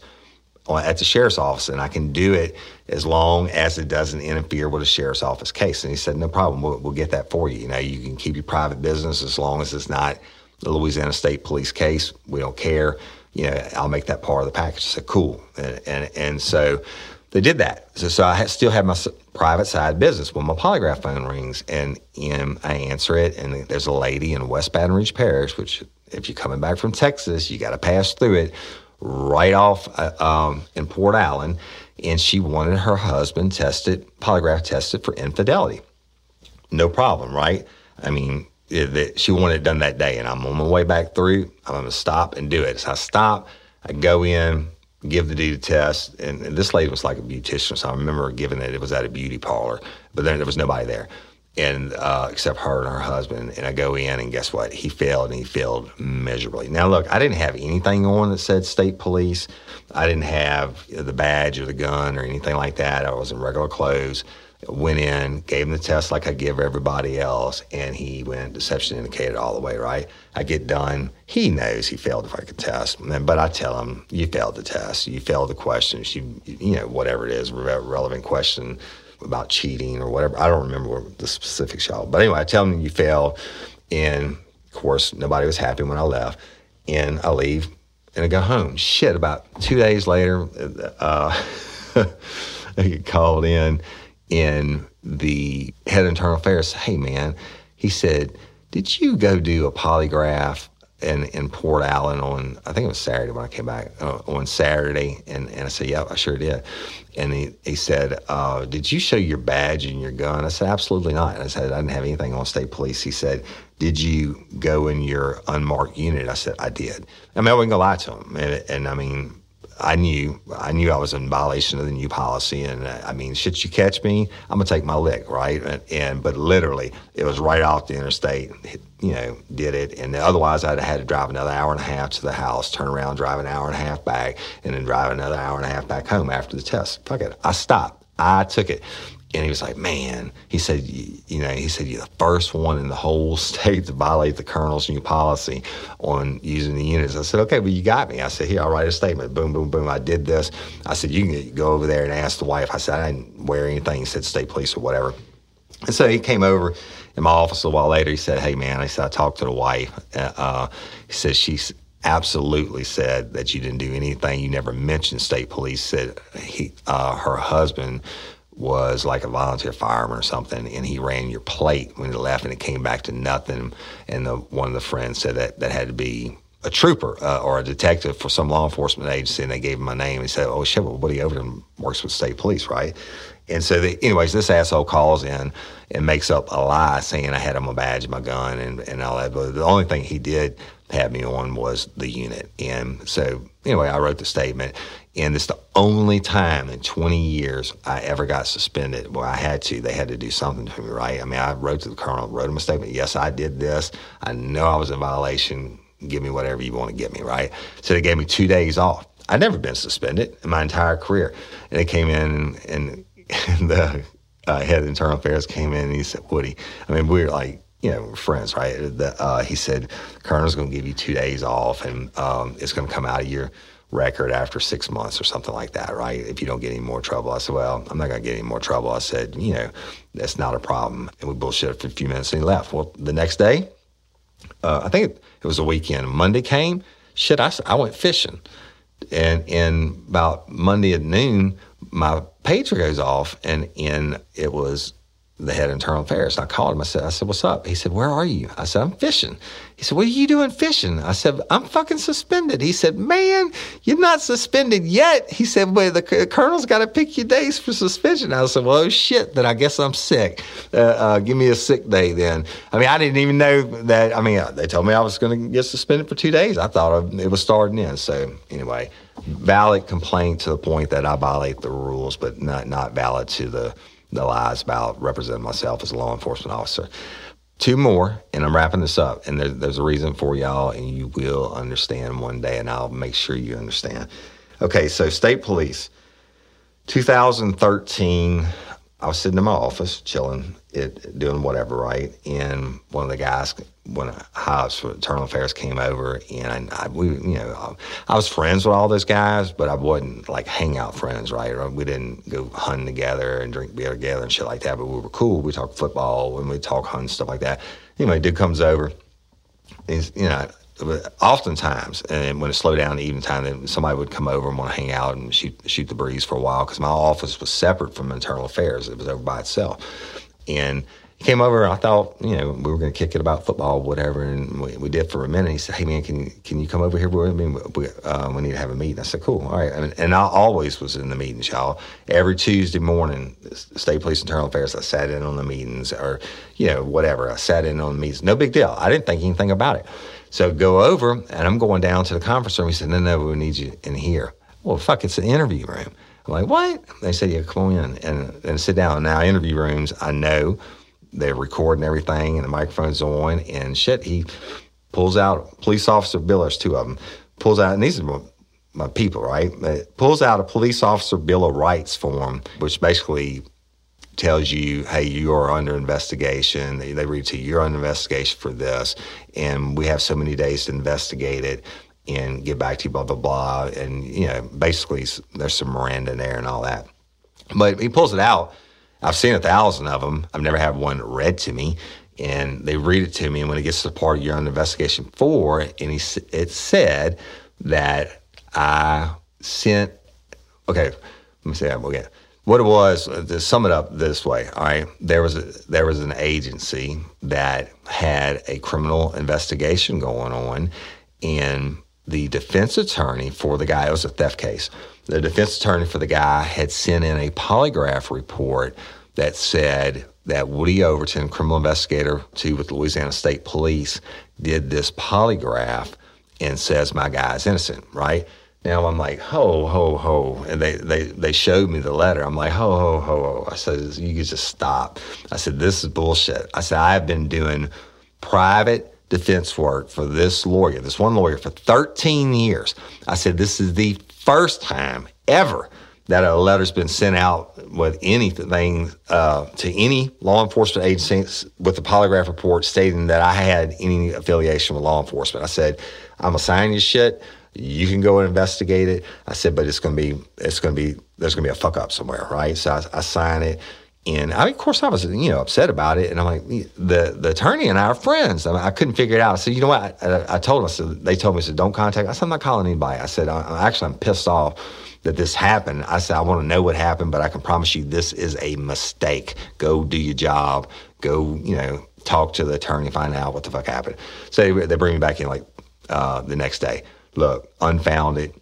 at the sheriff's office, and I can do it as long as it doesn't interfere with a sheriff's office case. And he said, "No problem. We'll, we'll, get that for you. You know, you can keep your private business as long as it's not the Louisiana State Police case. We don't care. You know, I'll make that part of the package." I said, "Cool." And and, and so they did that. So, so I still have my private side business when my polygraph phone rings and, and I answer it. And there's a lady in West Baton Rouge Parish, which if you're coming back from Texas, you got to pass through it right off uh, um, in Port Allen. And she wanted her husband tested, polygraph tested for infidelity. No problem, right? I mean, it, it, she wanted it done that day. And I'm on my way back through. I'm going to stop and do it. So I stop, I go in, give the dude a test. And, and, this lady was like a beautician, so I remember giving it. It was at a beauty parlor, but then there was nobody there, and uh, except her and her husband. And I go in, and guess what? He failed, and he failed miserably. Now, look, I didn't have anything on that said state police. I didn't have the badge or the gun or anything like that. I was in regular clothes went in, gave him the test like I give everybody else, and he went deception indicated all the way, right? I get done. He knows he failed the fucking test, but I tell him, you failed the test. You failed the questions. You, you know, whatever it is, relevant question about cheating or whatever. I don't remember the specifics, y'all. But anyway, I tell him you failed. And of course, nobody was happy when I left. And I leave and I go home. Shit, about two days later, uh, I get called in in the head of internal affairs, hey man, he said, did you go do a polygraph in, in Port Allen on, I think it was Saturday when I came back, uh, on Saturday. And, and I said, yeah, I sure did. And he, he said, uh, did you show your badge and your gun? I said, absolutely not. And I said, I didn't have anything on state police. He said, did you go in your unmarked unit? I said, I did. I mean, I wasn't going to lie to him. And, and I mean, I knew I knew I was in violation of the new policy, and uh, I mean, should you catch me, I'm gonna take my lick, right? And, and, but literally, it was right off the interstate. You know, did it, and otherwise I'd have had to drive another hour and a half to the house, turn around, drive an hour and a half back, and then drive another hour and a half back home after the test. Fuck it, I stopped. I took it. And he was like, man, he said, you know, he said, you're the first one in the whole state to violate the colonel's new policy on using the units. I said, okay, well, you got me. I said, here, I'll write a statement. Boom, boom, boom. I did this. I said, you can go over there and ask the wife. I said, I didn't wear anything. He said, state police or whatever. And so he came over in my office a while later. He said, hey, man, I said, I talked to the wife. Uh, he said, she's absolutely said that you didn't do anything. You never mentioned state police. Said he, uh, her husband was like a volunteer fireman or something, and he ran your plate when he left, and it came back to nothing. And the, one of the friends said that that had to be a trooper uh, or a detective for some law enforcement agency, and they gave him my name. And he said, "Oh shit, well, Woody Overton works with state police, right?" And so, the, anyways, this asshole calls in and makes up a lie saying I had my badge, my gun, and, and all that. But the only thing he did have me on was the unit. And so, anyway, I wrote the statement. And it's the only time in 20 years I ever got suspended. Well, I had to. They had to do something to me, right? I mean, I wrote to the colonel, wrote him a statement. Yes, I did this. I know I was in violation. Give me whatever you want to give me, right? So they gave me two days off. I'd never been suspended in my entire career. And they came in and, and the uh, head of internal affairs came in and he said, Woody, I mean, we were like, you know, friends, right? The, uh, he said, Colonel's going to give you two days off and um, it's going to come out of your record after six months or something like that, right? If you don't get any more trouble. I said, well, I'm not going to get any more trouble. I said, you know, that's not a problem. And we bullshit for a few minutes and he left. Well, the next day, uh, I think it was a weekend. Monday came. Shit, I, I went fishing. And in about Monday at noon, my pager goes off and, and it was the head of internal affairs. And I called him. I said, I said, what's up? He said, where are you? I said, I'm fishing. He said, what are you doing fishing? I said, I'm fucking suspended. He said, man, you're not suspended yet. He said, well, the colonel's got to pick your days for suspension. I said, well, oh, shit, then I guess I'm sick. Uh, uh, give me a sick day then. I mean, I didn't even know that. I mean, uh, they told me I was going to get suspended for two days. I thought it was starting in. So anyway, valid complaint to the point that I violate the rules, but not, not valid to the the lies about representing myself as a law enforcement officer. Two more, and I'm wrapping this up. And there, there's a reason for y'all, and you will understand one day, and I'll make sure you understand. Okay, so state police, 2013. I was sitting in my office, chilling, it, doing whatever, right? And one of the guys when Hobbs for Internal Affairs came over, and I, we, you know, um, I was friends with all those guys, but I wasn't like hangout friends, right? We didn't go hunting together and drink beer together and shit like that. But we were cool. We talked football and we talk hunting stuff like that. Anyway, dude comes over. He's, you know, oftentimes, and when it slowed down to evening time, then somebody would come over and want to hang out and shoot shoot the breeze for a while because my office was separate from Internal Affairs; it was over by itself, and he came over. I thought, you know, we were going to kick it about football, whatever, and we, we, did for a minute. He said, "Hey, man, can you can you come over here with me? We, uh, we need to have a meeting." I said, "Cool, all right." And, and, I always was in the meetings, y'all. Every Tuesday morning, State Police Internal Affairs, I sat in on the meetings, or you know, whatever. I sat in on the meetings. No big deal. I didn't think anything about it. So go over, and I'm going down to the conference room. He said, "No, no, we need you in here." Well, fuck, it's an interview room. I'm like, "What?" They said, "Yeah, come on in and and sit down." Now, interview rooms, I know they're recording everything and the microphone's on and shit. He pulls out police officer billers, two of them, pulls out, and these are my, people, right? But pulls out a police officer bill of rights form, which basically tells you, hey, you are under investigation. They, they read to you, you're under investigation for this, and we have so many days to investigate it and get back to you, blah, blah, blah. And, you know, basically there's some Miranda in there and all that. But he pulls it out I've seen a thousand of them. I've never had one read to me. And they read it to me, and when it gets to the part you're on investigation for, and he it said that I sent. Okay, let me say that again. what it was uh, to sum it up this way all right there was a, there was an agency that had a criminal investigation going on and the defense attorney for the guy it was a theft case the defense attorney for the guy had sent in a polygraph report that said that Woody Overton, criminal investigator to with Louisiana State Police, did this polygraph and says my guy is innocent, right? Now I'm like, ho, ho, ho. And they, they, they showed me the letter. I'm like, ho, ho, ho, ho. I said, you can just stop. I said, this is bullshit. I said, I've been doing private defense work for this lawyer, this one lawyer, for 13 years. I said, this is the first time ever that a letter's been sent out with anything uh, to any law enforcement agency with a polygraph report stating that I had any affiliation with law enforcement. I said, I'm assigning you shit. You can go and investigate it. I said, but it's going to be, it's to be, there's going to be a fuck up somewhere, right? So I, I sign it. And I of course, I was, you know, upset about it. And I'm like, the the attorney and I are friends. I, mean, I couldn't figure it out. I said, you know what? I, I told them, I said, they told me, said, don't contact. I said, I'm not calling anybody. I said, I, actually, I'm pissed off that this happened. I said, I want to know what happened, but I can promise you this is a mistake. Go do your job. Go, you know, talk to the attorney, find out what the fuck happened. So they, they bring me back in like uh, the next day. Look, unfounded.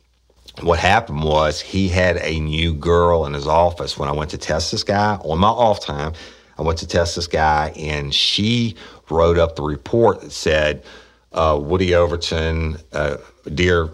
What happened was he had a new girl in his office when I went to test this guy on my off time. I went to test this guy, and she wrote up the report that said, uh, Woody Overton, uh, dear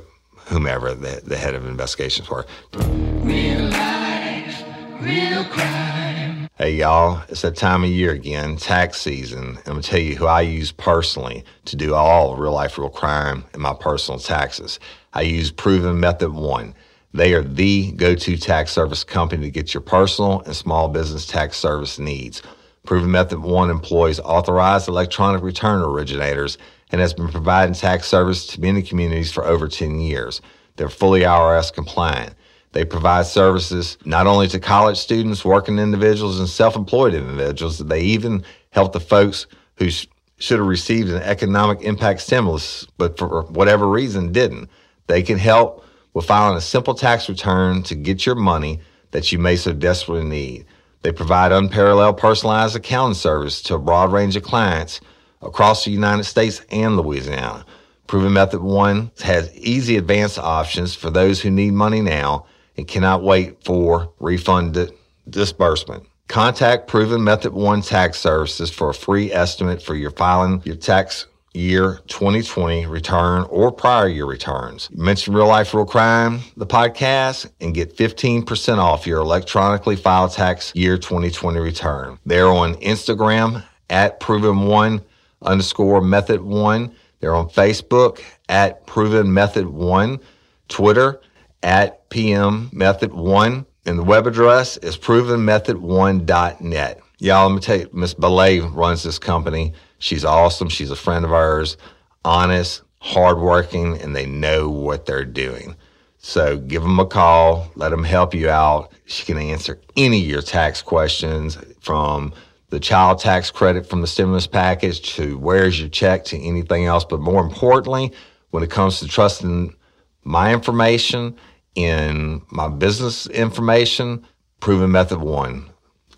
whomever the, the head of investigations were. Real life, real crime. Hey, y'all, it's that time of year again, tax season. I'm going to tell you who I use personally to do all real life, real crime in my personal taxes. I use Proven Method One. They are the go to tax service company to get your personal and small business tax service needs. Proven Method One employs authorized electronic return originators and has been providing tax service to many communities for over 10 years. They're fully IRS compliant. They provide services not only to college students, working individuals, and self employed individuals, they even help the folks who sh- should have received an economic impact stimulus, but for whatever reason didn't. They can help with filing a simple tax return to get your money that you may so desperately need. They provide unparalleled personalized accounting service to a broad range of clients across the United States and Louisiana. Proven Method 1 has easy advance options for those who need money now and cannot wait for refund disbursement. Contact Proven Method 1 Tax Services for a free estimate for your filing your tax year 2020 return or prior year returns. Mention Real Life Real Crime, the podcast, and get 15% off your electronically filed tax year 2020 return. They're on Instagram at Proven One underscore method one. They're on Facebook at Proven Method One, Twitter at PM Method One, and the web address is proven provenmethod1.net. Y'all, let me tell you, Miss Belay runs this company. She's awesome. She's a friend of ours, honest, hardworking, and they know what they're doing. So give them a call, let them help you out. She can answer any of your tax questions from the child tax credit from the stimulus package to where's your check to anything else. But more importantly, when it comes to trusting my information in my business information, proven method one,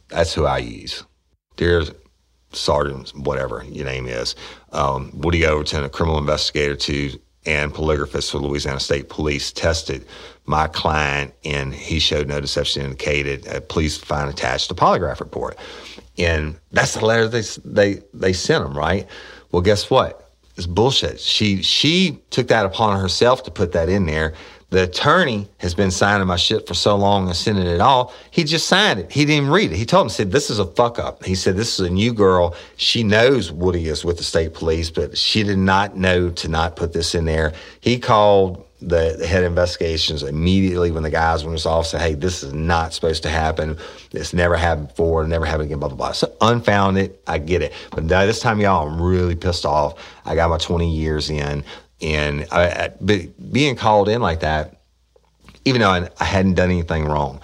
that's who I use. Dear Sergeant, whatever your name is, um, Woody Overton, a criminal investigator to and polygraphist for Louisiana State Police tested my client and he showed no deception indicated. Uh, please find attached a polygraph report. And that's the letter they, they, they sent him, right? Well, guess what? It's bullshit. She, she took that upon herself to put that in there. The attorney has been signing my shit for so long and sending it all. He just signed it. He didn't even read it. He told him, said, this is a fuck up. He said, this is a new girl. She knows Woody is with the state police, but she did not know to not put this in there. He called the, head investigations immediately when the guys went off said, hey, this is not supposed to happen. This never happened before, never happened again, blah, blah, blah. So unfounded, I get it. But this time, y'all, I'm really pissed off. I got my 20 years in. And I, being called in like that, even though I, I hadn't done anything wrong,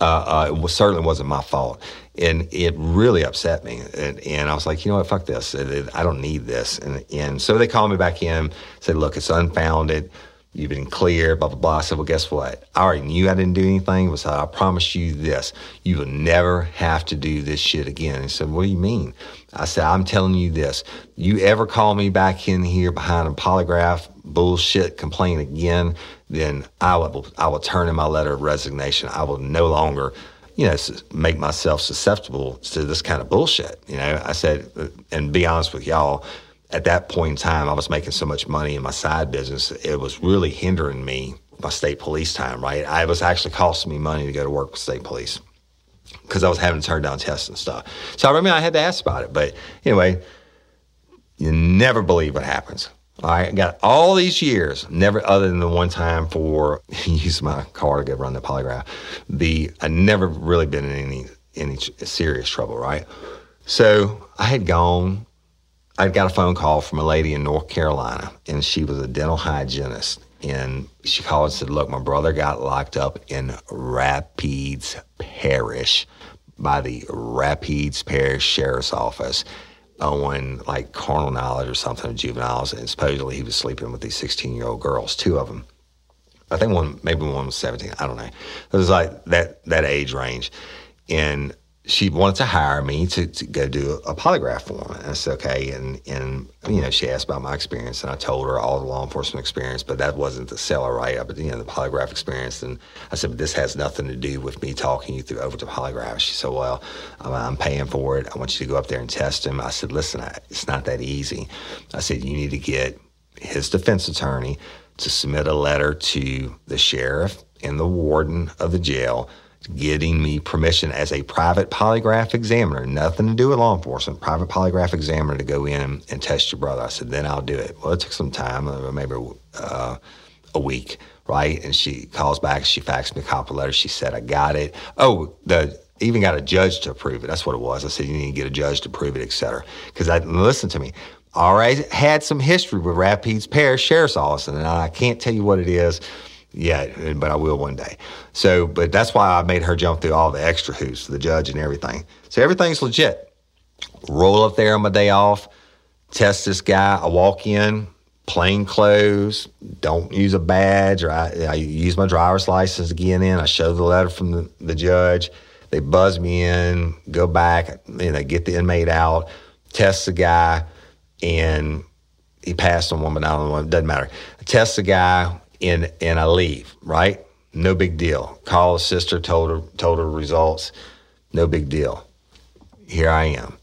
uh, uh, it was, certainly wasn't my fault. And it really upset me. And, and I was like, you know what, fuck this. I don't need this. And, and so they called me back in, said, look, it's unfounded. You've been clear, blah, blah, blah. I said, Well, guess what? I already knew I didn't do anything. But I promise you this you will never have to do this shit again. He said, What do you mean? I said, I'm telling you this. You ever call me back in here behind a polygraph bullshit complaint again, then I will, I will turn in my letter of resignation. I will no longer you know, make myself susceptible to this kind of bullshit. You know, I said, uh, and be honest with y'all, at that point in time, I was making so much money in my side business, it was really hindering me, my state police time, right? I was actually costing me money to go to work with state police because I was having to turn down tests and stuff. So I remember I had to ask about it. But anyway, you never believe what happens. I got all these years, never other than the one time for use my car to get run the polygraph. The I never really been in any any serious trouble, right? So I had gone I got a phone call from a lady in North Carolina, and she was a dental hygienist. And she called and said, Look, my brother got locked up in Rapides Parish by the Rapides Parish Sheriff's Office on like carnal knowledge or something of juveniles. And supposedly he was sleeping with these 16 year old girls, two of them. I think one, maybe one was 17. I don't know. It was like that, that age range. And she wanted to hire me to, to go do a polygraph for him. And I said, okay. And, and, you know, she asked about my experience and I told her all the law enforcement experience, but that wasn't the seller, right? But, you know, the polygraph experience. And I said, but this has nothing to do with me talking you through over to polygraph. She said, well, I'm paying for it. I want you to go up there and test him. I said, listen, it's not that easy. I said, you need to get his defense attorney to submit a letter to the sheriff and the warden of the jail getting me permission as a private polygraph examiner, nothing to do with law enforcement, private polygraph examiner to go in and, and test your brother. I said, then I'll do it. Well, it took some time, uh, maybe uh, a week, right? And she calls back, she faxed me a copy letter. She said, I got it. Oh, the even got a judge to approve it. That's what it was. I said, you need to get a judge to approve it, et cetera. Because I listen to me. I already had some history with Rapides Parish Sheriff's Office, and I can't tell you what it is yet, but I will one day. So, but that's why I made her jump through all the extra hoops, the judge and everything. So everything's legit. Roll up there on my day off, test this guy. I walk in, plain clothes, don't use a badge, or I, I use my driver's license get in. I show the letter from the, the judge. They buzz me in, go back, you know, get the inmate out, test the guy, and he passed on one, but not on one. Doesn't matter. I test the guy, and and I leave, right? No big deal. Call the sister, told her told her results. No big deal. Here I am.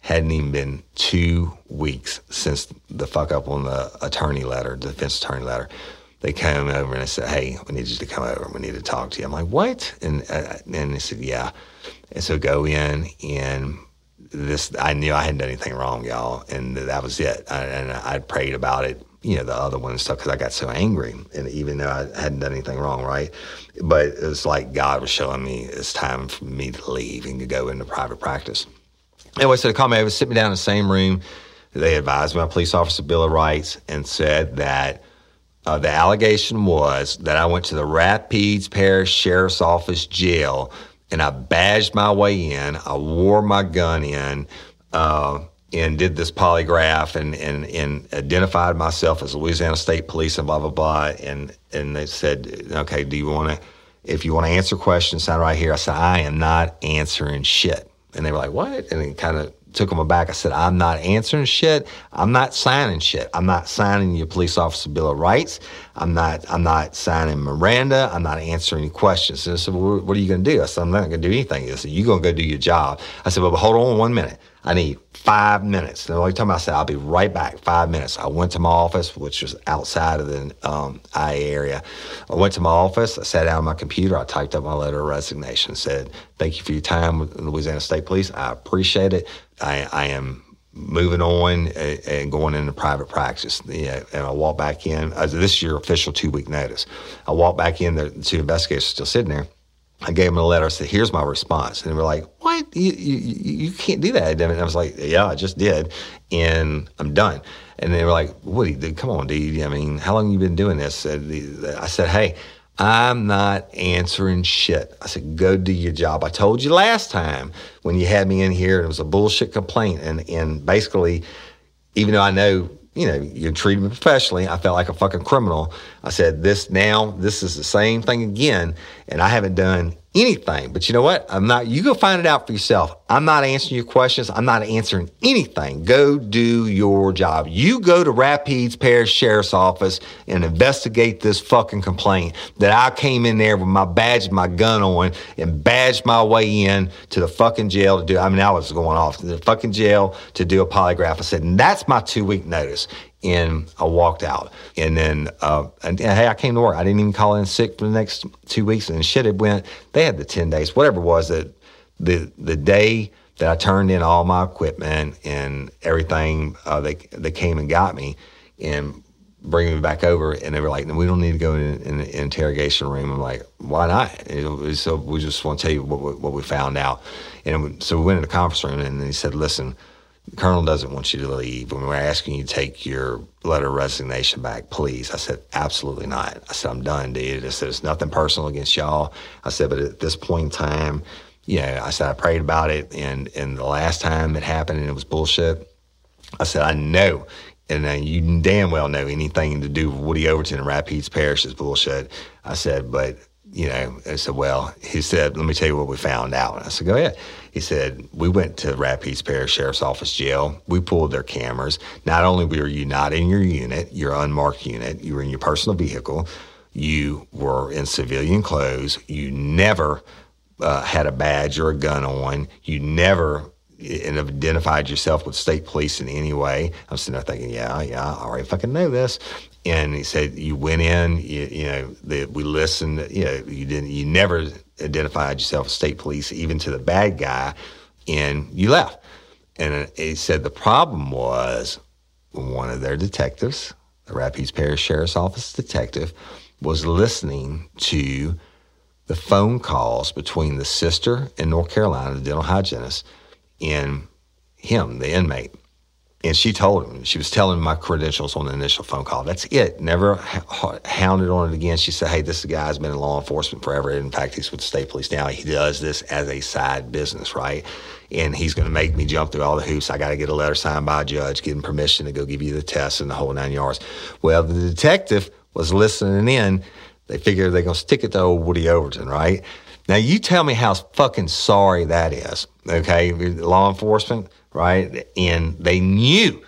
Hadn't even been two weeks since the fuck up on the attorney letter, defense attorney letter. They came over and they said, "Hey, we need you to come over. We need to talk to you." I'm like, "What?" And uh, and they said, "Yeah." And so go in and this I knew I hadn't done anything wrong, y'all, and that was it. I, and I prayed about it you know, the other one and stuff because I got so angry. And even though I hadn't done anything wrong, right? But it was like God was showing me it's time for me to leave and to go into private practice. Anyway, so they called me over, sit me down in the same room. They advised on police officer Bill of Rights and said that uh, the allegation was that I went to the Rapides Parish Sheriff's Office jail and I badged my way in. I wore my gun in. Uh, and did this polygraph and, and, and identified myself as Louisiana State Police and blah, blah, blah. And, and they said, okay, do you want to, if you want to answer questions, sign right here. I said, I am not answering shit. And they were like, what? And it kind of took them aback. I said, I'm not answering shit. I'm not signing shit. I'm not signing your police officer bill of rights. I'm not, I'm not signing Miranda. I'm not answering questions. And I said, well, what are you going to do? I said, I'm not going to do anything. I said, you're going to go do your job. I said, well, but hold on one minute. I need five minutes. The only time I said, I'll be right back, five minutes. I went to my office, which was outside of the um, IA area. I went to my office, I sat down on my computer, I typed up my letter of resignation, said, Thank you for your time with Louisiana State Police. I appreciate it. I, I am moving on and going into private practice. And I walked back in. Uh, this is your official two week notice. I walked back in, the two investigators still sitting there. I gave them a letter. I said, "Here's my response," and they were like, "What? You, you, you can't do that." And I was like, "Yeah, I just did, and I'm done." And they were like, "Woody, dude, come on, dude. I mean, how long you been doing this?" I said, "Hey, I'm not answering shit." I said, "Go do your job." I told you last time when you had me in here, it was a bullshit complaint, and and basically, even though I know you know, you treated me professionally. I felt like a fucking criminal. I said, this now, this is the same thing again. And I haven't done anything. But you know what? I'm not, you go find it out for yourself. I'm not answering your questions. I'm not answering anything. Go do your job. You go to Rapides Parish Sheriff's Office and investigate this fucking complaint that I came in there with my badge my gun on and badged my way in to the fucking jail to do, I mean, I was going off to the fucking jail to do a polygraph. I said, and that's my two week notice and I walked out. And then, uh, and, and, hey, I came to work. I didn't even call in sick for the next two weeks. And shit, it went. They had the ten days, whatever it was that the the day that I turned in all my equipment and everything. Uh, they they came and got me and bringing me back over. And they were like, we don't need to go in, in the interrogation room." I'm like, "Why not?" so we just want to tell you what, what we found out. And so we went in the conference room, and he said, "Listen." Colonel doesn't want you to leave. When we're asking you to take your letter of resignation back, please. I said, absolutely not. I said, I'm done, dude. I said, it's nothing personal against y'all. I said, but at this point in time, you know, I said, I prayed about it. And, and the last time it happened and it was bullshit, I said, I know. And you damn well know anything to do with Woody Overton and Rapides Parish is bullshit. I said, but you know, I said, well, he said, let me tell you what we found out. I said, go ahead. He said, we went to Rapides Parish Sheriff's Office jail. We pulled their cameras. Not only were you not in your unit, your unmarked unit, you were in your personal vehicle, you were in civilian clothes, you never uh, had a badge or a gun on, you never and identified yourself with state police in any way. I'm sitting there thinking, yeah, yeah, I already fucking know this. And he said, you went in, you, you know, the, we listened, you know, you didn't, you never identified yourself as state police, even to the bad guy, and you left. And uh, he said the problem was one of their detectives, the Rapides Parish Sheriff's Office detective, was listening to the phone calls between the sister in North Carolina, the dental hygienist, and him, the inmate. And she told him, she was telling my credentials on the initial phone call. That's it. Never hounded on it again. She said, hey, this guy's been in law enforcement forever. In fact, he's with the state police now. He does this as a side business, right? And he's going to make me jump through all the hoops. I got to get a letter signed by a judge, him permission to go give you the test and the whole nine yards. Well, the detective was listening in. They figured they're going to stick it to old Woody Overton, right? Now, you tell me how fucking sorry that is, okay? Law enforcement, right? And they knew,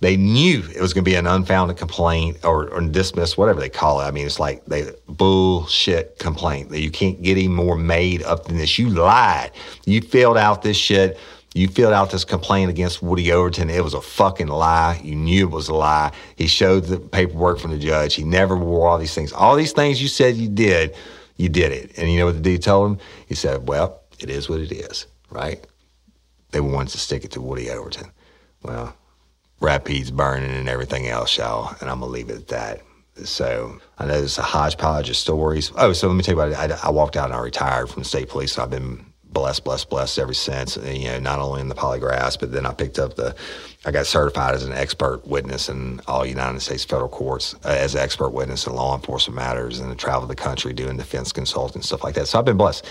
they knew it was going to be an unfounded complaint or, or dismissed, whatever they call it. I mean, it's like they bullshit complaint that you can't get any more made up than this. You lied. You filled out this shit. You filled out this complaint against Woody Overton. It was a fucking lie. You knew it was a lie. He showed the paperwork from the judge. He never wore all these things. All these things you said you did you did it. And you know what the dude told him? He said, well, it is what it is, right? They wanted to stick it to Woody Overton. Well, Rapides burning and everything else, y'all, and I'm to leave it at that. So I know there's a hodgepodge of stories. Oh, so let me tell you about it. I, I walked out and I retired from the state police. I've been blessed, blessed, blessed ever since. And, you know, not only in the polygraphs, but then I picked up the, I got certified as an expert witness in all United States federal courts uh, as an expert witness in law enforcement matters and I traveled the country doing defense consulting, stuff like that. So I've been blessed.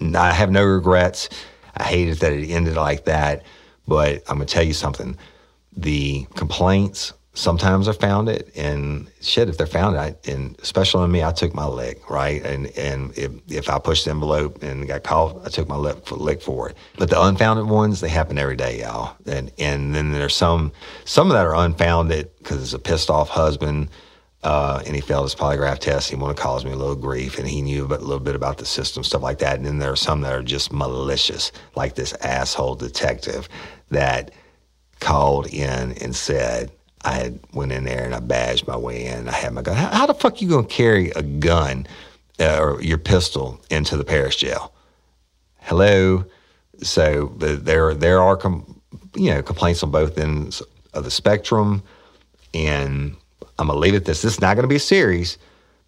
N- I have no regrets. I hated that it ended like that, but I'm to tell you something. The complaints sometimes I found it, and shit, if they're found it, and especially on me, I took my lick, right? And and if, if I pushed the envelope and got caught, I took my lick, lick for it. But the unfounded ones, they happen every day, y'all. And and then there's some some of that are unfounded because it's a pissed off husband. Uh, and he failed his polygraph test. He wanted to cause me a little grief, and he knew a little bit about the system, stuff like that. And then there are some that are just malicious, like this asshole detective that called in and said, I had went in there and I badged my way in. I had my gun. How, how the fuck you gonna carry a gun uh, or your pistol into the parish jail? Hello. So the, there there are com- you know complaints on both ends of the spectrum, and I'm gonna leave it this. This is not gonna be a series,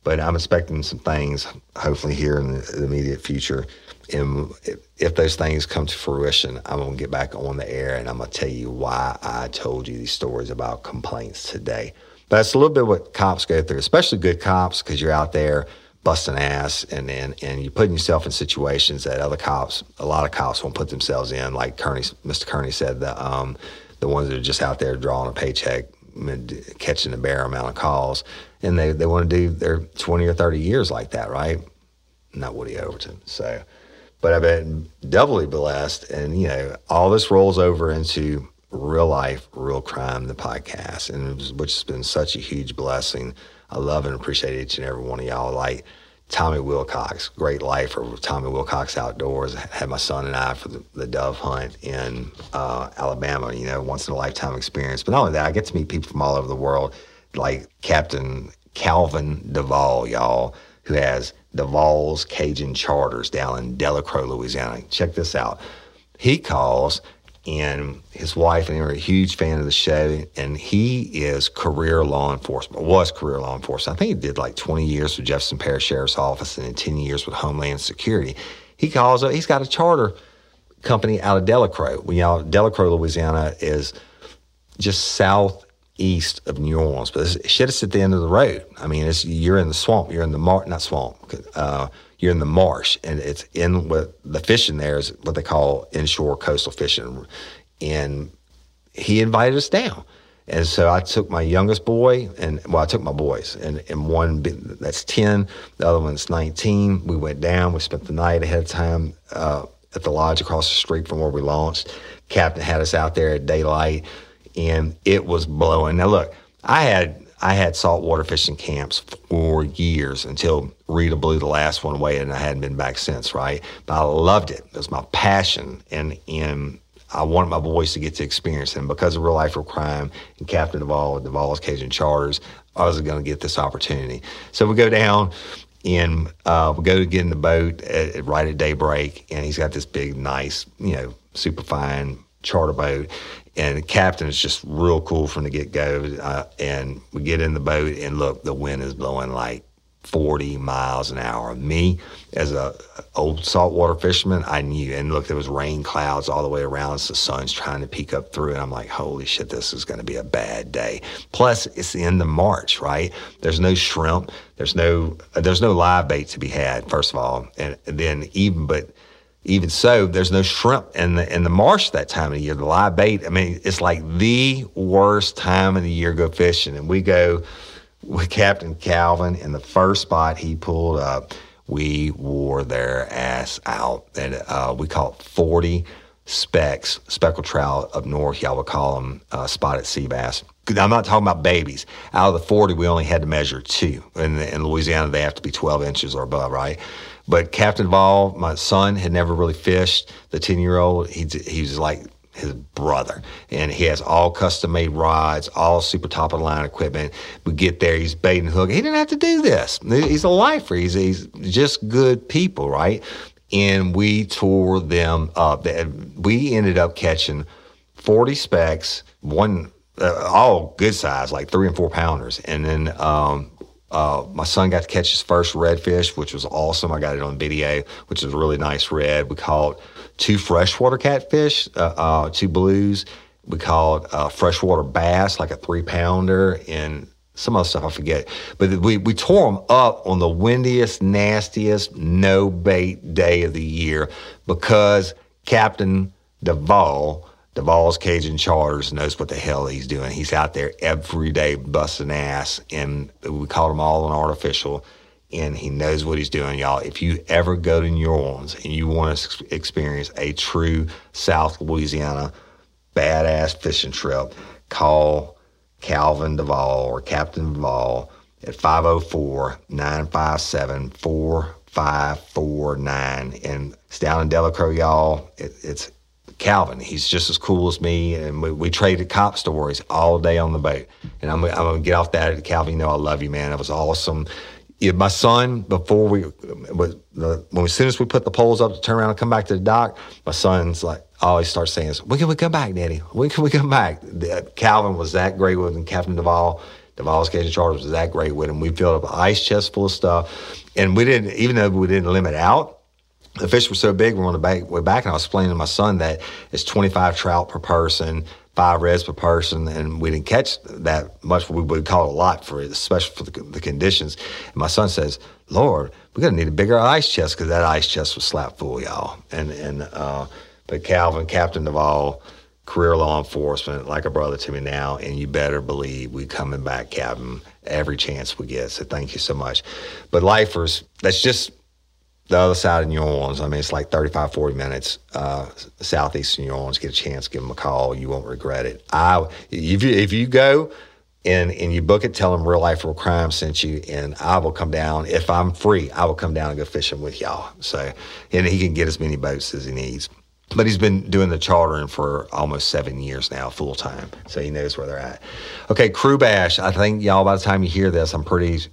but I'm expecting some things hopefully here in the, immediate future and if those things come to fruition, I'm to get back on the air and I'm to tell you why I told you these stories about complaints today. But it's a little bit what cops go through, especially good cops, because you're out there busting ass and, and, and you're putting yourself in situations that other cops, a lot of cops won't put themselves in. Like Kearney, Mr. Kearney said, the, um, the ones that are just out there drawing a paycheck, catching a bare amount of calls, and they they want to do their twenty or thirty years like that, right? Not Woody Overton, so. But I've been doubly blessed, and you know, all this rolls over into real life, real crime, the podcast, and was, which has been such a huge blessing. I love and appreciate each and every one of y'all. Like Tommy Wilcox, great Life, with Tommy Wilcox Outdoors. I Had my son and I for the, the dove hunt in uh, Alabama, you know, once in a lifetime experience. But not only that, I get to meet people from all over the world, like Captain Calvin Duvall, y'all, who has Duvall's Cajun Charters down in Delacroix, Louisiana. Check this out. He calls and his wife and he are a huge fan of the show. And he is career law enforcement, was career law enforcement. I think he did like 20 years with Jefferson Parish Sheriff's Office and then 10 years with Homeland Security. He calls up, he's got a charter company out of Delacroix. We you know, Delacroix, Louisiana is just southeast of New Orleans, but it's, shit, it's at the end of the road. I mean, it's you're in the swamp, you're in the mar, not swamp, uh, you're in the marsh, and it's in what the fishing there is what they call inshore coastal fishing. And he invited us down. And so I took my youngest boy, and well, I took my boys, and, and one that's 10, the other one's 19. We went down, we spent the night ahead of time uh, at the lodge across the street from where we launched. Captain had us out there at daylight, and it was blowing. Now, look, I had I had saltwater fishing camps for years until Rita blew the last one away, and I hadn't been back since. Right, but I loved it. It was my passion, and and I wanted my boys to get to experience. And because of real life real crime and Captain Duvall, Duvall's Cajun Charters, I was going to get this opportunity. So we go down and uh, we go to get in the boat at, right at daybreak, and he's got this big, nice, you know, super fine charter boat and the captain is just real cool from the get go. Uh, and we get in the boat, and look, the wind is blowing like 40 miles an hour. Me, as a old saltwater fisherman, I knew. And look, there was rain clouds all the way around us. The sun's trying to peek up through, and I'm like, holy shit, this is going to be a bad day. Plus, it's the end of March, right? There's no shrimp. There's no there's no live bait to be had. First of all, and then even but even so, there's no shrimp in the in the marsh that time of the year. The live bait. I mean, it's like the worst time of the year to go fishing. And we go with Captain Calvin, and the first spot he pulled up, we wore their ass out, and uh, we caught 40 specks, speckled trout up north. Y'all would call them uh, spotted sea bass. I'm not talking about babies. Out of the 40, we only had to measure two. In, in Louisiana, they have to be 12 inches or above, right? But Captain Duvall, my son, had never really fished. The 10 year old, he's, he's like his brother. And he has all custom made rods, all super top of the line equipment. We get there, he's baiting hook. He didn't have to do this. He's a lifer. He's, he's just good people, right? And we tore them up. We ended up catching 40 specks, one, uh, all good size, like three and four pounders. And then um, uh, my son got to catch his first redfish, which was awesome. I got it on video, which is a really nice red. We caught two freshwater catfish, uh, uh, two blues. We caught uh, freshwater bass, like a three pounder, and some other stuff I forget. But we, we tore them up on the windiest, nastiest, no bait day of the year because Captain Duvall Duvall's Cajun Charters knows what the hell he's doing. He's out there every day busting ass, and we call him all an artificial, and he knows what he's doing, y'all. If you ever go to New Orleans and you want to experience a true South Louisiana badass fishing trip, call Calvin Duvall or Captain Duvall at 504 957 4549. And it's down in Delacroix, y'all. It, it's Calvin. He's just as cool as me, and we, we traded cop stories all day on the boat. And I'm, I'm gonna get off that. Calvin, you know I love you, man. It was awesome. My son, before we, was the, when as soon as we put the poles up to turn around and come back to the dock, my son's like always starts saying, "When can we come back, Daddy? When can we come back?" Calvin was that great with him. Captain Duvall, Duvall's Cajun Charters was that great with him. We filled up an ice chest full of stuff, and we didn't, even though we didn't limit out the fish were so big, we're on the back, way back, and I was explaining to my son that it's 25 trout per person, five reds per person, and we didn't catch that much. We would call it a lot for it, especially for the, the conditions. And my son says, "Lord, we're gonna need a bigger ice chest because that ice chest was slap full, y'all." And and uh, but Calvin, Captain Duvall, career law enforcement, like a brother to me now, and you better believe we coming back, Captain, every chance we get. So thank you so much. But lifers, that's just the other side of New Orleans. I mean, it's like 35, 40 minutes uh, southeast of New Orleans. Get a chance, give them a call. You won't regret it. I if you if you go and and you book it, tell them real life real crime sent you, and I will come down if I'm free. I will come down and go fishing with y'all. So, and he can get as many boats as he needs. But he's been doing the chartering for almost seven years now, full time. So he knows where they're at. Okay, Crew Bash. I think y'all, by the time you hear this, I'm pretty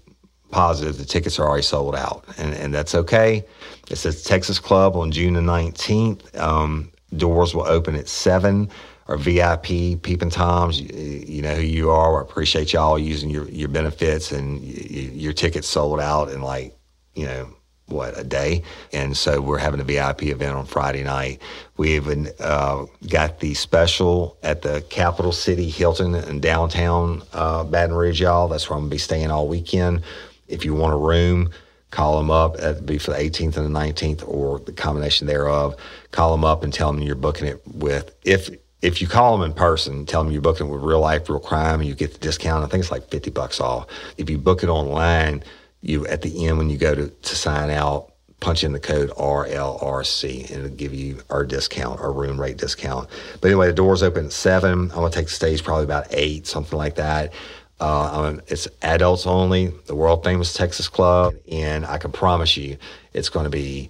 positive the tickets are already sold out, and, and that's okay. It's at Texas Club on June the 19th. Um, doors will open at 7. Our VIP peeping toms, you, you, know who you are. I appreciate y'all using your, your benefits, and your tickets sold out in like, you know, what a day and so we're having a vip event on friday night we even uh, got the special at the capital city hilton in downtown uh, baton rouge y'all that's where i'm going to be staying all weekend if you want a room call them up that'd be for the 18th and the 19th or the combination thereof call them up and tell them you're booking it with if if you call them in person, tell them you're booking it with real life, real crime, and you get the discount. I think it's like 50 bucks off. If you book it online, you at the end when you go to, to sign out, punch in the code RLRC and it'll give you our discount, our room rate discount. But anyway, the doors open at seven. I'm gonna take the stage probably about eight, something like that. Uh, it's adults only, the world famous Texas Club, and I can promise you, it's going to be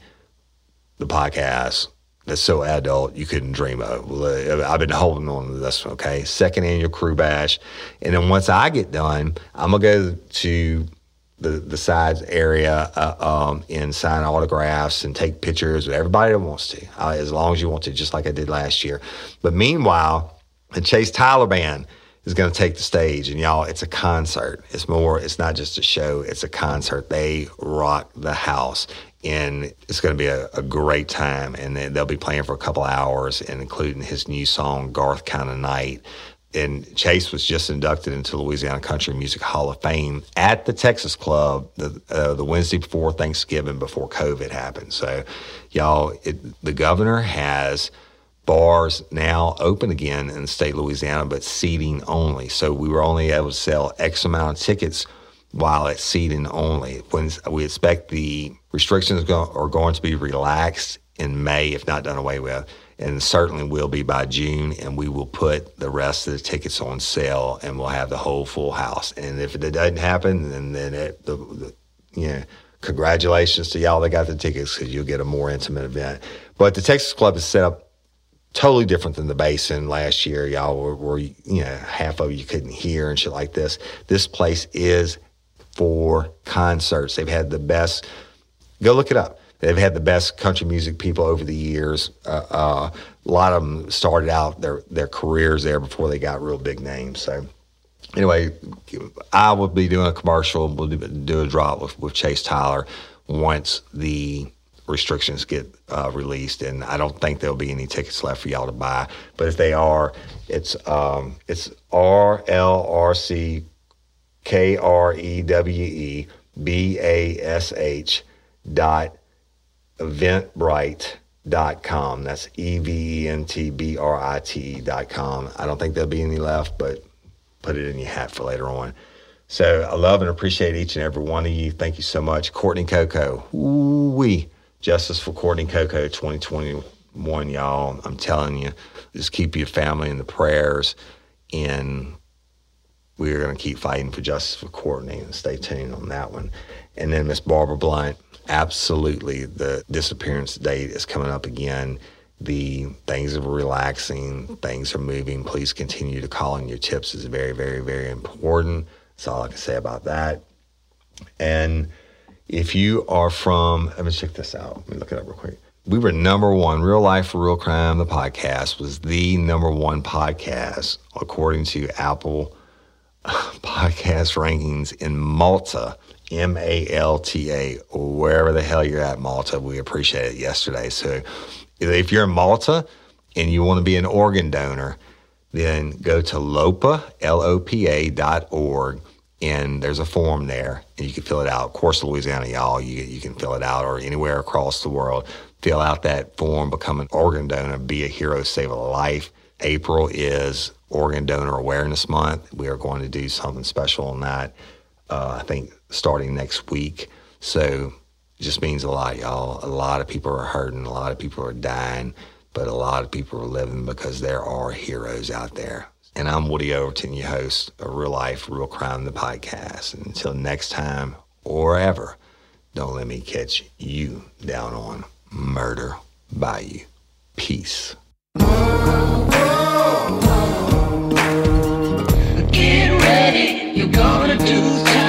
the podcast that's so adult you couldn't dream of. I've been holding on to this. Okay, second annual Krewe Bash, and then once I get done, I'm gonna go to the the sides area uh, um, and sign autographs and take pictures with everybody that wants to, uh, as long as you want to, just like I did last year. But meanwhile, the Chase Tyler Band is going to take the stage, and y'all, it's a concert. It's more. It's not just a show. It's a concert. They rock the house. And it's going to be a, a great time, and they'll be playing for a couple hours, and including his new song "Garth Kind of Night." and Chase was just inducted into Louisiana Country Music Hall of Fame at the Texas Club the uh, the Wednesday before Thanksgiving, before COVID happened. So, y'all, it, the governor has bars now open again in the state of Louisiana, but seating only. So we were only able to sell X amount of tickets while it's seating only. When we expect the restrictions are going to be relaxed in May, if not done away with and certainly will be by June. And we will put the rest of the tickets on sale, and we'll have the whole full house. And if it doesn't happen, then then it, the, the congratulations to y'all that got the tickets because you'll get a more intimate event. But the Texas Club is set up totally different than the Basin last year. Y'all were, were you know half of you couldn't hear and shit like this. This place is for concerts. They've had the best. Go look it up They've had the best country music people over the years. Uh, uh, a lot of them started out their their careers there before they got real big names. So anyway, I will be doing a commercial. We'll do, do a drop with, with Chase Tyler once the restrictions get uh, released, and I don't think there'll be any tickets left for y'all to buy. But if they are, it's um, it's R L R C K R E W E B A S H dot eventbrite dot com. That's E V E N T B R I T com. I don't think there'll be any left, but put it in your hat for later on. So I love and appreciate each and every one of you. Thank you so much. Courtney Coco. Ooh we Justice for Courtney Coco 2021, y'all. I'm telling you, just keep your family in the prayers. And we're going to keep fighting for justice for Courtney and stay tuned on that one. And then Miss Barbara Blunt absolutely the disappearance date is coming up again. The things are relaxing, things are moving. Please continue to call in your tips is very, very, very important. That's all I can say about that. And if you are from, let me check this out. Let me look it up real quick. We were number one, Real Life for Real Crime, the podcast was the number one podcast according to Apple podcast rankings in Malta M A L T A, wherever the hell you're at, Malta. We appreciate it yesterday. So if you're in Malta and you want to be an organ donor, then go to LOPA, L O P A dot org, and there's a form there, and you can fill it out. Of course, Louisiana, y'all, you, you can fill it out, or anywhere across the world. Fill out that form, become an organ donor, be a hero, save a life. April is Organ Donor Awareness Month. We are going to do something special on that, uh, I think, starting next week. So it just means a lot, y'all. A lot of people are hurting, a lot of people are dying, but a lot of people are living because there are heroes out there. And I'm Woody Overton, your host of Real Life, Real Crime, the podcast. And until next time or ever, don't let me catch you down on Murder Bayou. Peace. Get ready, you're gonna do time.